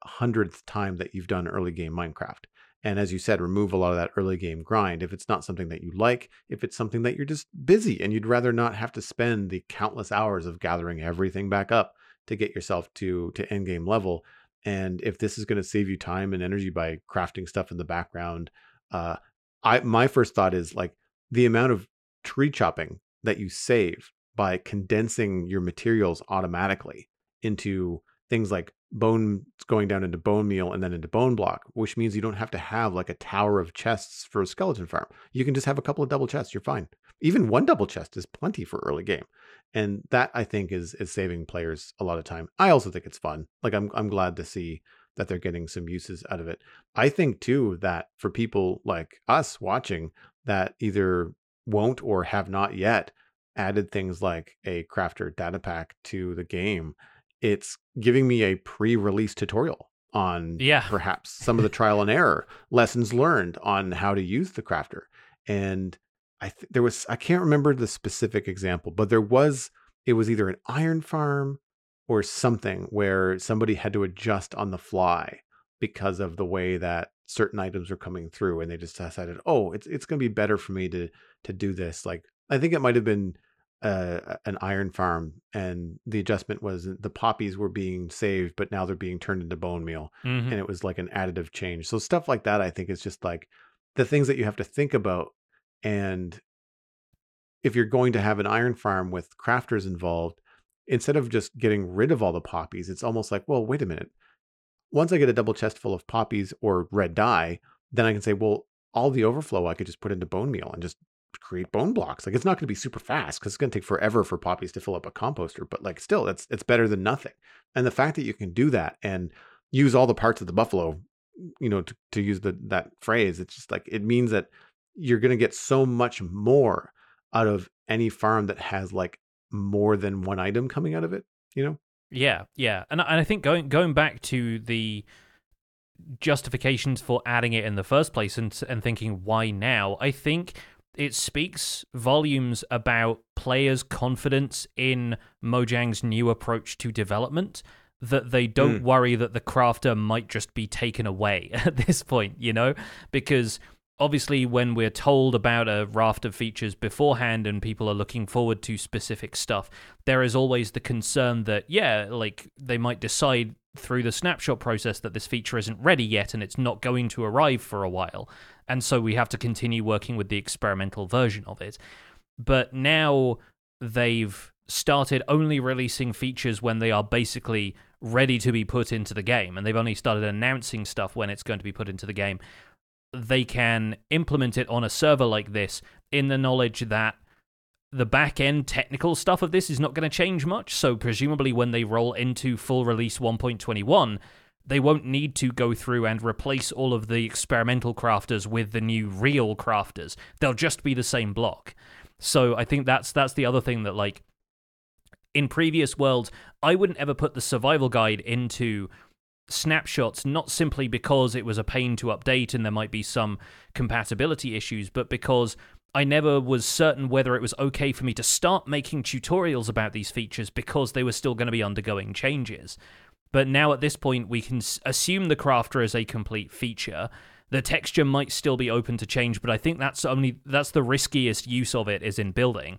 hundredth time that you've done early game Minecraft. And as you said, remove a lot of that early game grind. If it's not something that you like, if it's something that you're just busy and you'd rather not have to spend the countless hours of gathering everything back up to get yourself to to end game level. And if this is going to save you time and energy by crafting stuff in the background, uh, I my first thought is like the amount of tree chopping that you save by condensing your materials automatically into things like bone going down into bone meal and then into bone block, which means you don't have to have like a tower of chests for a skeleton farm. You can just have a couple of double chests. You're fine. Even one double chest is plenty for early game. And that I think is is saving players a lot of time. I also think it's fun. Like I'm I'm glad to see that they're getting some uses out of it. I think too that for people like us watching that either won't or have not yet added things like a crafter data pack to the game, it's giving me a pre-release tutorial on Yeah. perhaps some of the trial and error lessons learned on how to use the crafter. And I th- there was I can't remember the specific example, but there was it was either an iron farm or something where somebody had to adjust on the fly because of the way that certain items were coming through and they just decided oh it's it's going to be better for me to to do this like i think it might have been uh, an iron farm and the adjustment was the poppies were being saved but now they're being turned into bone meal Mhm. and it was like an additive change so stuff like that i think is just like the things that you have to think about and if you're going to have an iron farm with crafters involved instead of just getting rid of all the poppies, it's almost like, well, wait a minute. Once I get a double chest full of poppies or red dye, then I can say, well, all the overflow I could just put into bone meal and just create bone blocks. Like it's not going to be super fast because it's going to take forever for poppies to fill up a composter, but like still, it's it's better than nothing. And the fact that you can do that and use all the parts of the buffalo, you know, to, to use the that phrase, it's just like it means that you're going to get so much more out of any farm that has like more than one item coming out of it, you know? Yeah, yeah, and I- and I think going going back to the justifications for adding it in the first place and and thinking why now, I think it speaks volumes about players' confidence in Mojang's new approach to development. That they don't Mm. worry that the crafter might just be taken away at this point, you know, because obviously when we're told about a raft of features beforehand and people are looking forward to specific stuff there is always the concern that yeah like they might decide through the snapshot process that this feature isn't ready yet and it's not going to arrive for a while. And so we have to continue working with the experimental version of it. But now they've started only releasing features when they are basically ready to be put into the game. And they've only started announcing stuff when it's going to be put into the game they can implement it on a server like this in the knowledge that the back end technical stuff of this is not going to change much. So, presumably, when they roll into full release 1.21, they won't need to go through and replace all of the experimental crafters with the new real crafters. They'll just be the same block. So, I think that's that's the other thing that like in previous worlds, I wouldn't ever put the survival guide into snapshots not simply because it was a pain to update and there might be some compatibility issues, but because I never was certain whether it was okay for me to start making tutorials about these features because they were still going to be undergoing changes. But now at this point, we can assume the crafter is a complete feature. The texture might still be open to change, but I think that's only that's the riskiest use of it is in building.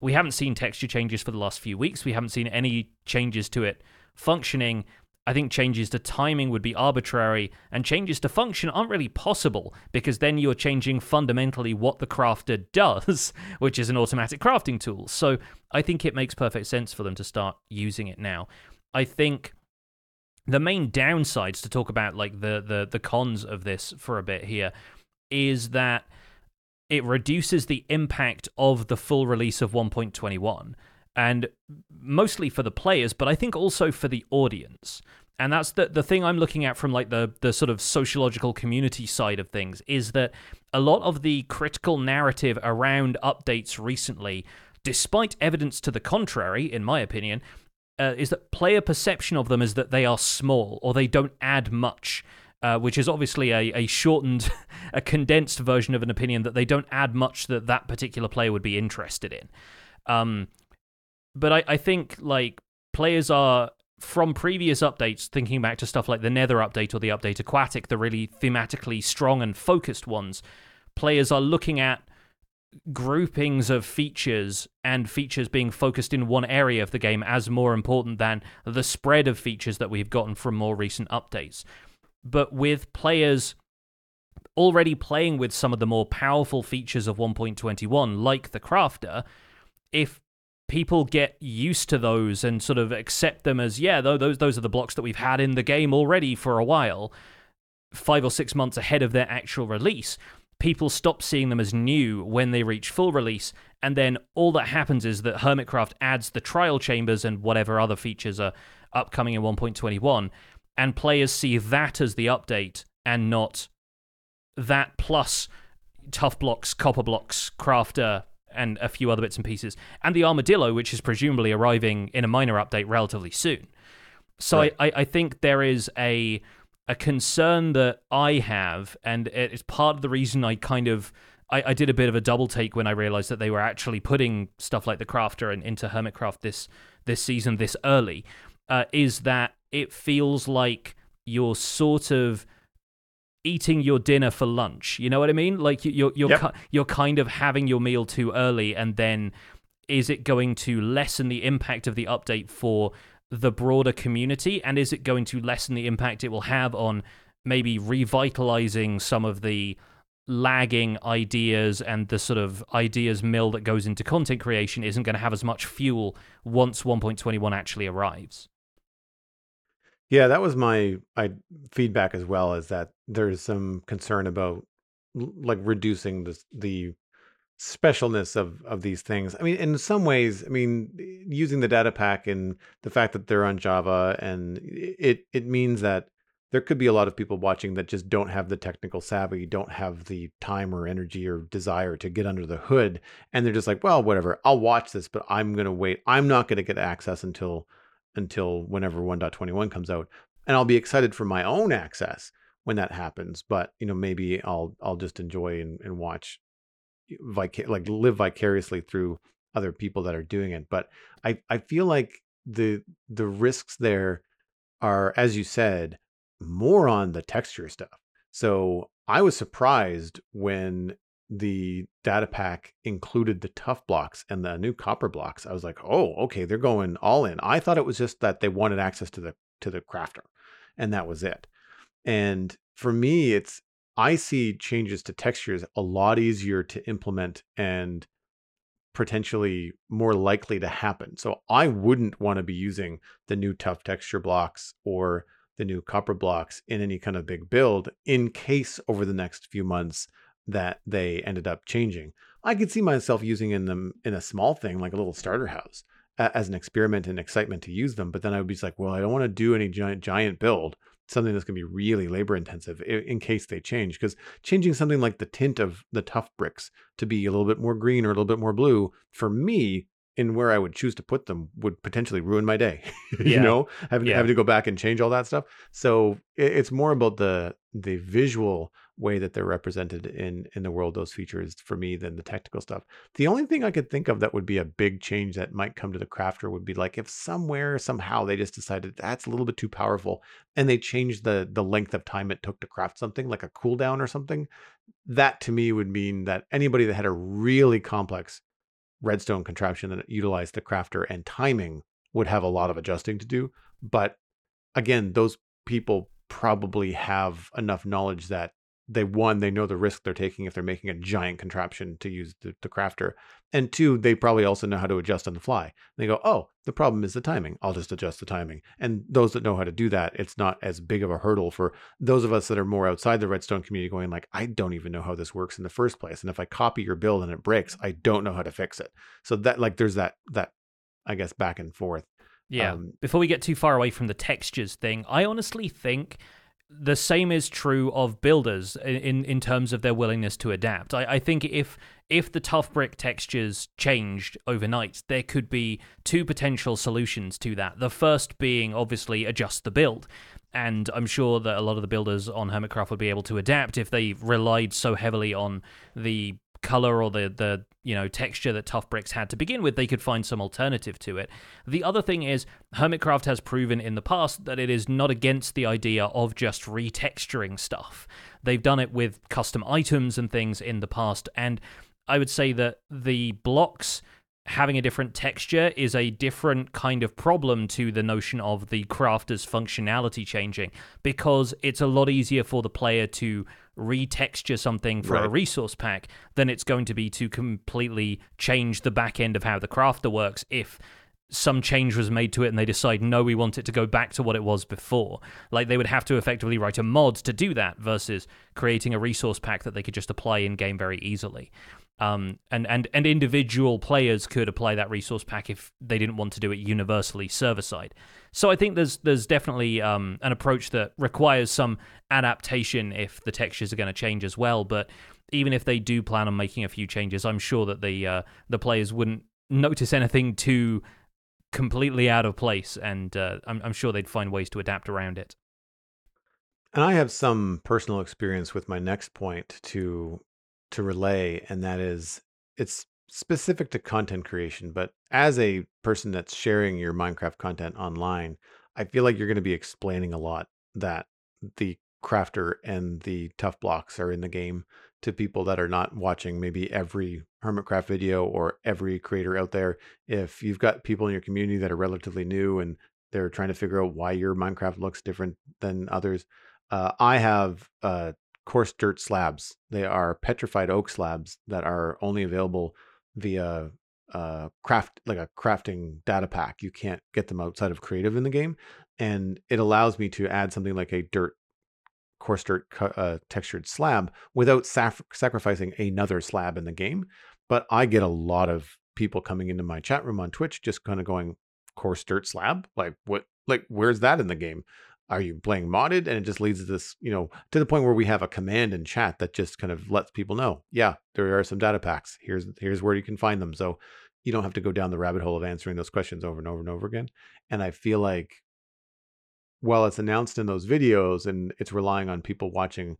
We haven't seen texture changes for the last few weeks. We haven't seen any changes to it functioning. I think changes to timing would be arbitrary, and changes to function aren't really possible because then you're changing fundamentally what the crafter does, which is an automatic crafting tool. So I think it makes perfect sense for them to start using it now. I think the main downsides to talk about like the the the cons of this for a bit here is that it reduces the impact of the full release of 1.21 and mostly for the players but i think also for the audience and that's the the thing i'm looking at from like the the sort of sociological community side of things is that a lot of the critical narrative around updates recently despite evidence to the contrary in my opinion uh, is that player perception of them is that they are small or they don't add much uh, which is obviously a, a shortened, a condensed version of an opinion that they don't add much that that particular player would be interested in. Um, but I, I think like players are from previous updates, thinking back to stuff like the Nether update or the update Aquatic, the really thematically strong and focused ones, players are looking at groupings of features and features being focused in one area of the game as more important than the spread of features that we've gotten from more recent updates. But with players already playing with some of the more powerful features of 1.21, like the crafter, if people get used to those and sort of accept them as yeah, those those are the blocks that we've had in the game already for a while, five or six months ahead of their actual release. People stop seeing them as new when they reach full release, and then all that happens is that Hermitcraft adds the trial chambers and whatever other features are upcoming in 1.21, and players see that as the update and not that plus tuff blocks, copper blocks, crafter, and a few other bits and pieces, and the armadillo, which is presumably arriving in a minor update relatively soon. So right. I, I think there is a a concern that I have, and it's part of the reason I kind of I, I did a bit of a double take when I realized that they were actually putting stuff like the crafter and into Hermitcraft this this season this early. Uh, is that it feels like you're sort of eating your dinner for lunch. You know what I mean? Like you're you're yep. you're kind of having your meal too early, and then is it going to lessen the impact of the update for the broader community, and is it going to lessen the impact it will have on maybe revitalizing some of the lagging ideas and the sort of ideas mill that goes into content creation isn't going to have as much fuel once 1.21 actually arrives. Yeah, that was my I feedback as well. Is that there's some concern about like reducing the the specialness of of these things. I mean, in some ways, I mean, using the data pack and the fact that they're on Java, and it it means that there could be a lot of people watching that just don't have the technical savvy, don't have the time or energy or desire to get under the hood, and they're just like, well, whatever, I'll watch this, but I'm gonna wait. I'm not gonna get access until until whenever 1.21 comes out and I'll be excited for my own access when that happens but you know maybe I'll I'll just enjoy and, and watch vic- like live vicariously through other people that are doing it but I I feel like the the risks there are as you said more on the texture stuff. So I was surprised when the data pack included the tuff blocks and the new copper blocks, I was like, oh, okay, they're going all in. I thought it was just that they wanted access to the to the crafter, and that was it. And for me, it's I see changes to textures a lot easier to implement and potentially more likely to happen. So I wouldn't want to be using the new tuff texture blocks or the new copper blocks in any kind of big build in case over the next few months that they ended up changing. I could see myself using in them in a small thing like a little starter house as an experiment and excitement to use them. But then I would be like, well, I don't want to do any giant giant build, something that's going to be really labor intensive in case they change. Because changing something like the tint of the tuff bricks to be a little bit more green or a little bit more blue for me in where I would choose to put them would potentially ruin my day. you yeah. know, having yeah. having to go back and change all that stuff. So it's more about the the visual way that they're represented in in the world those features for me than the technical stuff. The only thing i could think of that would be a big change that might come to the crafter would be like if somewhere somehow they just decided that's a little bit too powerful and they changed the the length of time it took to craft something like a cooldown or something that to me would mean that anybody that had a really complex redstone contraption that utilized the crafter and timing would have a lot of adjusting to do but again those people probably have enough knowledge that they one they know the risk they're taking if they're making a giant contraption to use the, the crafter and two they probably also know how to adjust on the fly. They go oh the problem is the timing. I'll just adjust the timing. And those that know how to do that it's not as big of a hurdle for those of us that are more outside the redstone community going like i don't even know how this works in the first place and if i copy your build and it breaks i don't know how to fix it. So that like there's that that i guess back and forth yeah. Um, before we get too far away from the textures thing i honestly think the same is true of builders in in terms of their willingness to adapt. I, I think if if the tuff brick textures changed overnight, there could be two potential solutions to that. The first being obviously adjust the build. And I'm sure that a lot of the builders on Hermitcraft would be able to adapt if they relied so heavily on the color or the the you know texture that tuff bricks had to begin with they could find some alternative to it. The other thing is hermitcraft has proven in the past that it is not against the idea of just retexturing stuff. They've done it with custom items and things in the past and i would say that the blocks having a different texture is a different kind of problem to the notion of the crafter's functionality changing because it's a lot easier for the player to retexture something for a resource pack than it's going to be to completely change the back end of how the crafter works if some change was made to it and they decide no we want it to go back to what it was before. Like they would have to effectively write a mod to do that versus creating a resource pack that they could just apply in game very easily um, and, and and individual players could apply that resource pack if they didn't want to do it universally server side. So I think there's there's definitely um, an approach that requires some adaptation if the textures are going to change as well. But even if they do plan on making a few changes, I'm sure that the uh, the players wouldn't notice anything too completely out of place, and uh, I'm, I'm sure they'd find ways to adapt around it. And I have some personal experience with my next point to to relay, and that is it's specific to content creation, but as a person that's sharing your Minecraft content online, I feel like you're going to be explaining a lot that the crafter and the tuff blocks are in the game to people that are not watching maybe every Hermitcraft video or every creator out there. If you've got people in your community that are relatively new and they're trying to figure out why your Minecraft looks different than others, uh, I have uh, coarse dirt slabs. They are petrified oak slabs that are only available via uh, craft, like a crafting data pack. You can't get them outside of creative in the game, and it allows me to add something like a dirt, coarse dirt uh, textured slab without saf- sacrificing another slab in the game. But I get a lot of people coming into my chat room on Twitch just kind of going coarse dirt slab, like what, like where's that in the game? Are you playing modded? And it just leads to this you know to the point where we have a command in chat that just kind of lets people know yeah there are some data packs. Here's here's where you can find them. So you don't have to go down the rabbit hole of answering those questions over and over and over again. And i feel like while it's announced in those videos and it's relying on people watching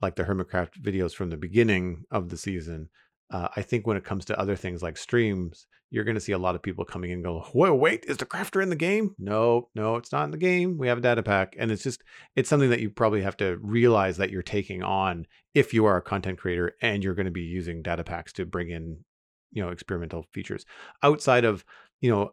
like the hermitcraft videos from the beginning of the season uh, I think when it comes to other things like streams, you're going to see a lot of people coming in and go, "Whoa, wait, is the crafter in the game?" No, no, it's not in the game. We have a data pack, and it's just it's something that you probably have to realize that you're taking on if you are a content creator and you're going to be using data packs to bring in, you know, experimental features outside of you know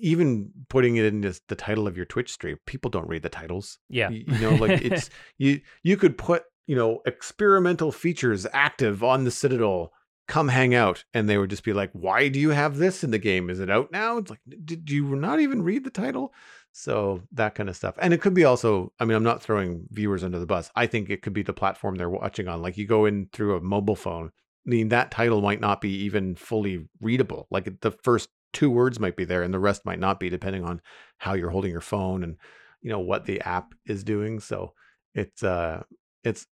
even putting it in this, the title of your Twitch stream. People don't read the titles. Yeah, you, you know, like it's you you could put you know experimental features active on the Citadel come hang out and they would just be like why do you have this in the game? Is it out now? It's like did you not even read the title? So that kind of stuff. And it could be also i mean i'm not throwing viewers under the bus. I think it could be the platform they're watching on. Like you go in through a mobile phone i mean that title might not be even fully readable. Like the first two words might be there and the rest might not be depending on how you're holding your phone and you know what the app is doing. So it's uh it's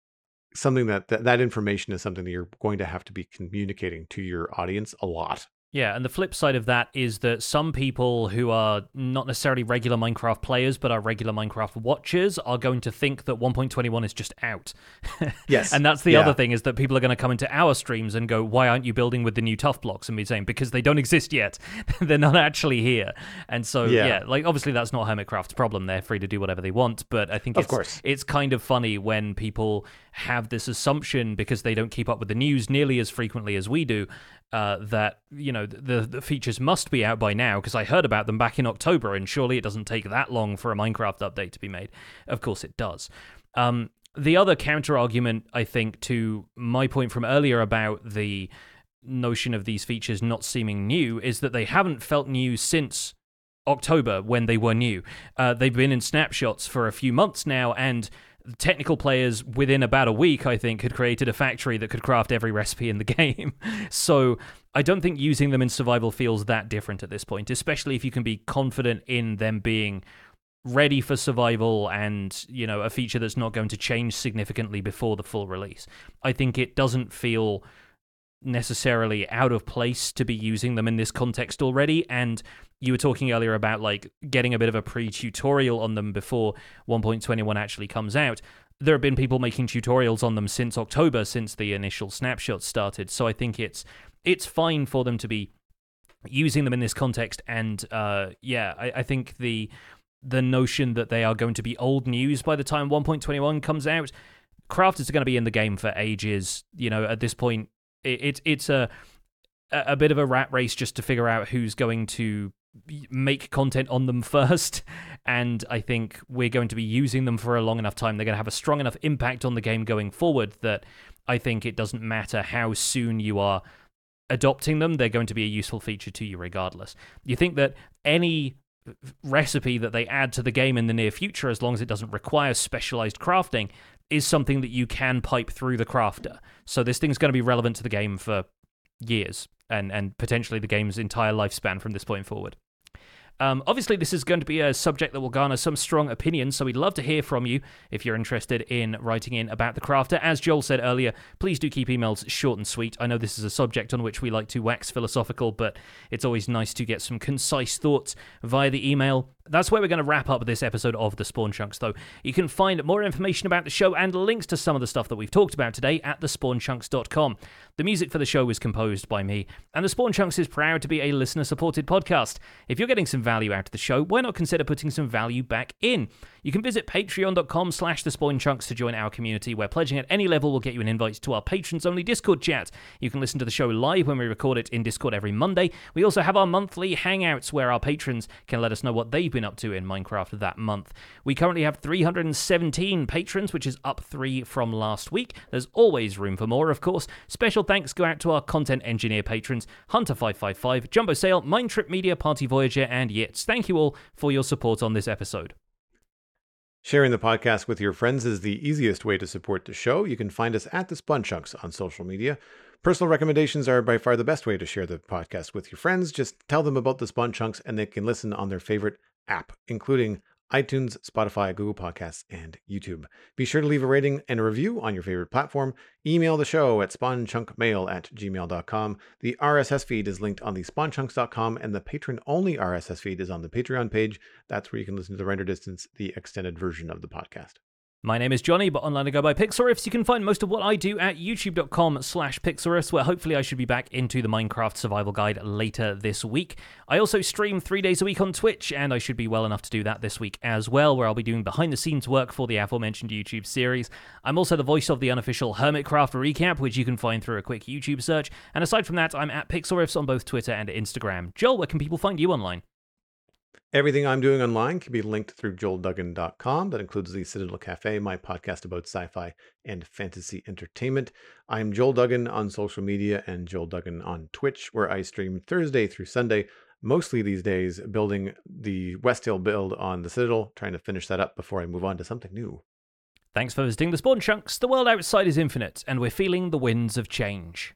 something that, that that information is something that you're going to have to be communicating to your audience a lot Yeah, and the flip side of that is that some people who are not necessarily regular Minecraft players but are regular Minecraft watchers are going to think that 1.21 is just out. Yes. and that's the Yeah. other thing is that people are going to come into our streams and go, "Why aren't you building with the new tuff blocks?" and be saying because they don't exist yet. They're not actually here. And so yeah. Yeah. like obviously that's not Hermitcraft's problem. They're free to do whatever they want, but I think Of it's course. it's kind of funny when people have this assumption because they don't keep up with the news nearly as frequently as we do uh, that you know the the features must be out by now because I heard about them back in October and surely it doesn't take that long for a Minecraft update to be made. Of course it does. Um, the other counter argument, I think, to my point from earlier about the notion of these features not seeming new is that they haven't felt new since October when they were new. Uh, they've been in snapshots for a few months now, and technical players within about a week, I think, had created a factory that could craft every recipe in the game. so I don't think using them in survival feels that different at this point, especially if you can be confident in them being ready for survival and you know a feature that's not going to change significantly before the full release i think it doesn't feel necessarily out of place to be using them in this context already and you were talking earlier about like getting a bit of a pre-tutorial on them before 1.21 actually comes out. There have been people making tutorials on them since October, since the initial snapshots started. So I think it's it's fine for them to be using them in this context. And uh, yeah, I, I think the the notion that they are going to be old news by the time 1.21 comes out, crafters are going to be in the game for ages. You know, at this point, it, it it's a a bit of a rat race just to figure out who's going to make content on them first and i think we're going to be using them for a long enough time. They're going to have a strong enough impact on the game going forward that i think it doesn't matter how soon you are adopting them they're going to be a useful feature to you regardless. You think that any recipe that they add to the game in the near future as long as it doesn't require specialized crafting is something that you can pipe through the crafter. So this thing's going to be relevant to the game for years and and potentially the game's entire lifespan from this point forward. Um, obviously, this is going to be a subject that will garner some strong opinions, so we'd love to hear from you if you're interested in writing in about the crafter. As Joel said earlier, please do keep emails short and sweet. I know this is a subject on which we like to wax philosophical, but it's always nice to get some concise thoughts via the email. That's where we're going to wrap up this episode of The Spawn Chunks, though. You can find more information about the show and links to some of the stuff that we've talked about today at thespawnchunks.com. The music for the show was composed by me, and The Spawn Chunks is proud to be a listener supported podcast. If you're getting some value out of the show, why not consider putting some value back in? You can visit patreon.com slash thespawnchunks to join our community, where pledging at any level will get you an invite to our patrons-only Discord chat. You can listen to the show live when we record it in Discord every Monday. We also have our monthly hangouts, where our patrons can let us know what they've been up to in Minecraft that month. We currently have 317 patrons, which is up three from last week. There's always room for more, of course. Special thanks go out to our content engineer patrons, Hunter555, Jumbo Sale, Mind Trip Media, Party Voyager, and Yitz. Thank you all for your support on this episode. Sharing the podcast with your friends is the easiest way to support the show. You can find us at the Spawn Chunks on social media. Personal recommendations are by far the best way to share the podcast with your friends. Just tell them about the Spawn Chunks and they can listen on their favorite app, including iTunes, Spotify, Google Podcasts, and YouTube. Be sure to leave a rating and a review on your favorite platform. Email the show at spawnchunkmail at gmail.com. The RSS feed is linked on the spawnchunks.com, and the patron only RSS feed is on the Patreon page. That's where you can listen to the render distance, the extended version of the podcast. My name is Jonny, but online I go by Pixelriffs. You can find most of what I do at youtube.com slash Pixelriffs, where hopefully I should be back into the Minecraft survival guide later this week. I also stream three days a week on Twitch, and I should be well enough to do that this week as well, where I'll be doing behind the scenes work for the aforementioned YouTube series. I'm also the voice of the unofficial Hermitcraft recap, which you can find through a quick YouTube search. And aside from that, I'm at Pixelriffs on both Twitter and Instagram. Joel, where can people find you online? Everything I'm doing online can be linked through joelduggan.com. That includes the Citadel Cafe, my podcast about sci fi and fantasy entertainment. I'm Joel Duggan on social media and Joel Duggan on Twitch, where I stream Thursday through Sunday, mostly these days, building the West Hill build on the Citadel, trying to finish that up before I move on to something new. Thanks for visiting the Spawn Chunks. The world outside is infinite, and we're feeling the winds of change.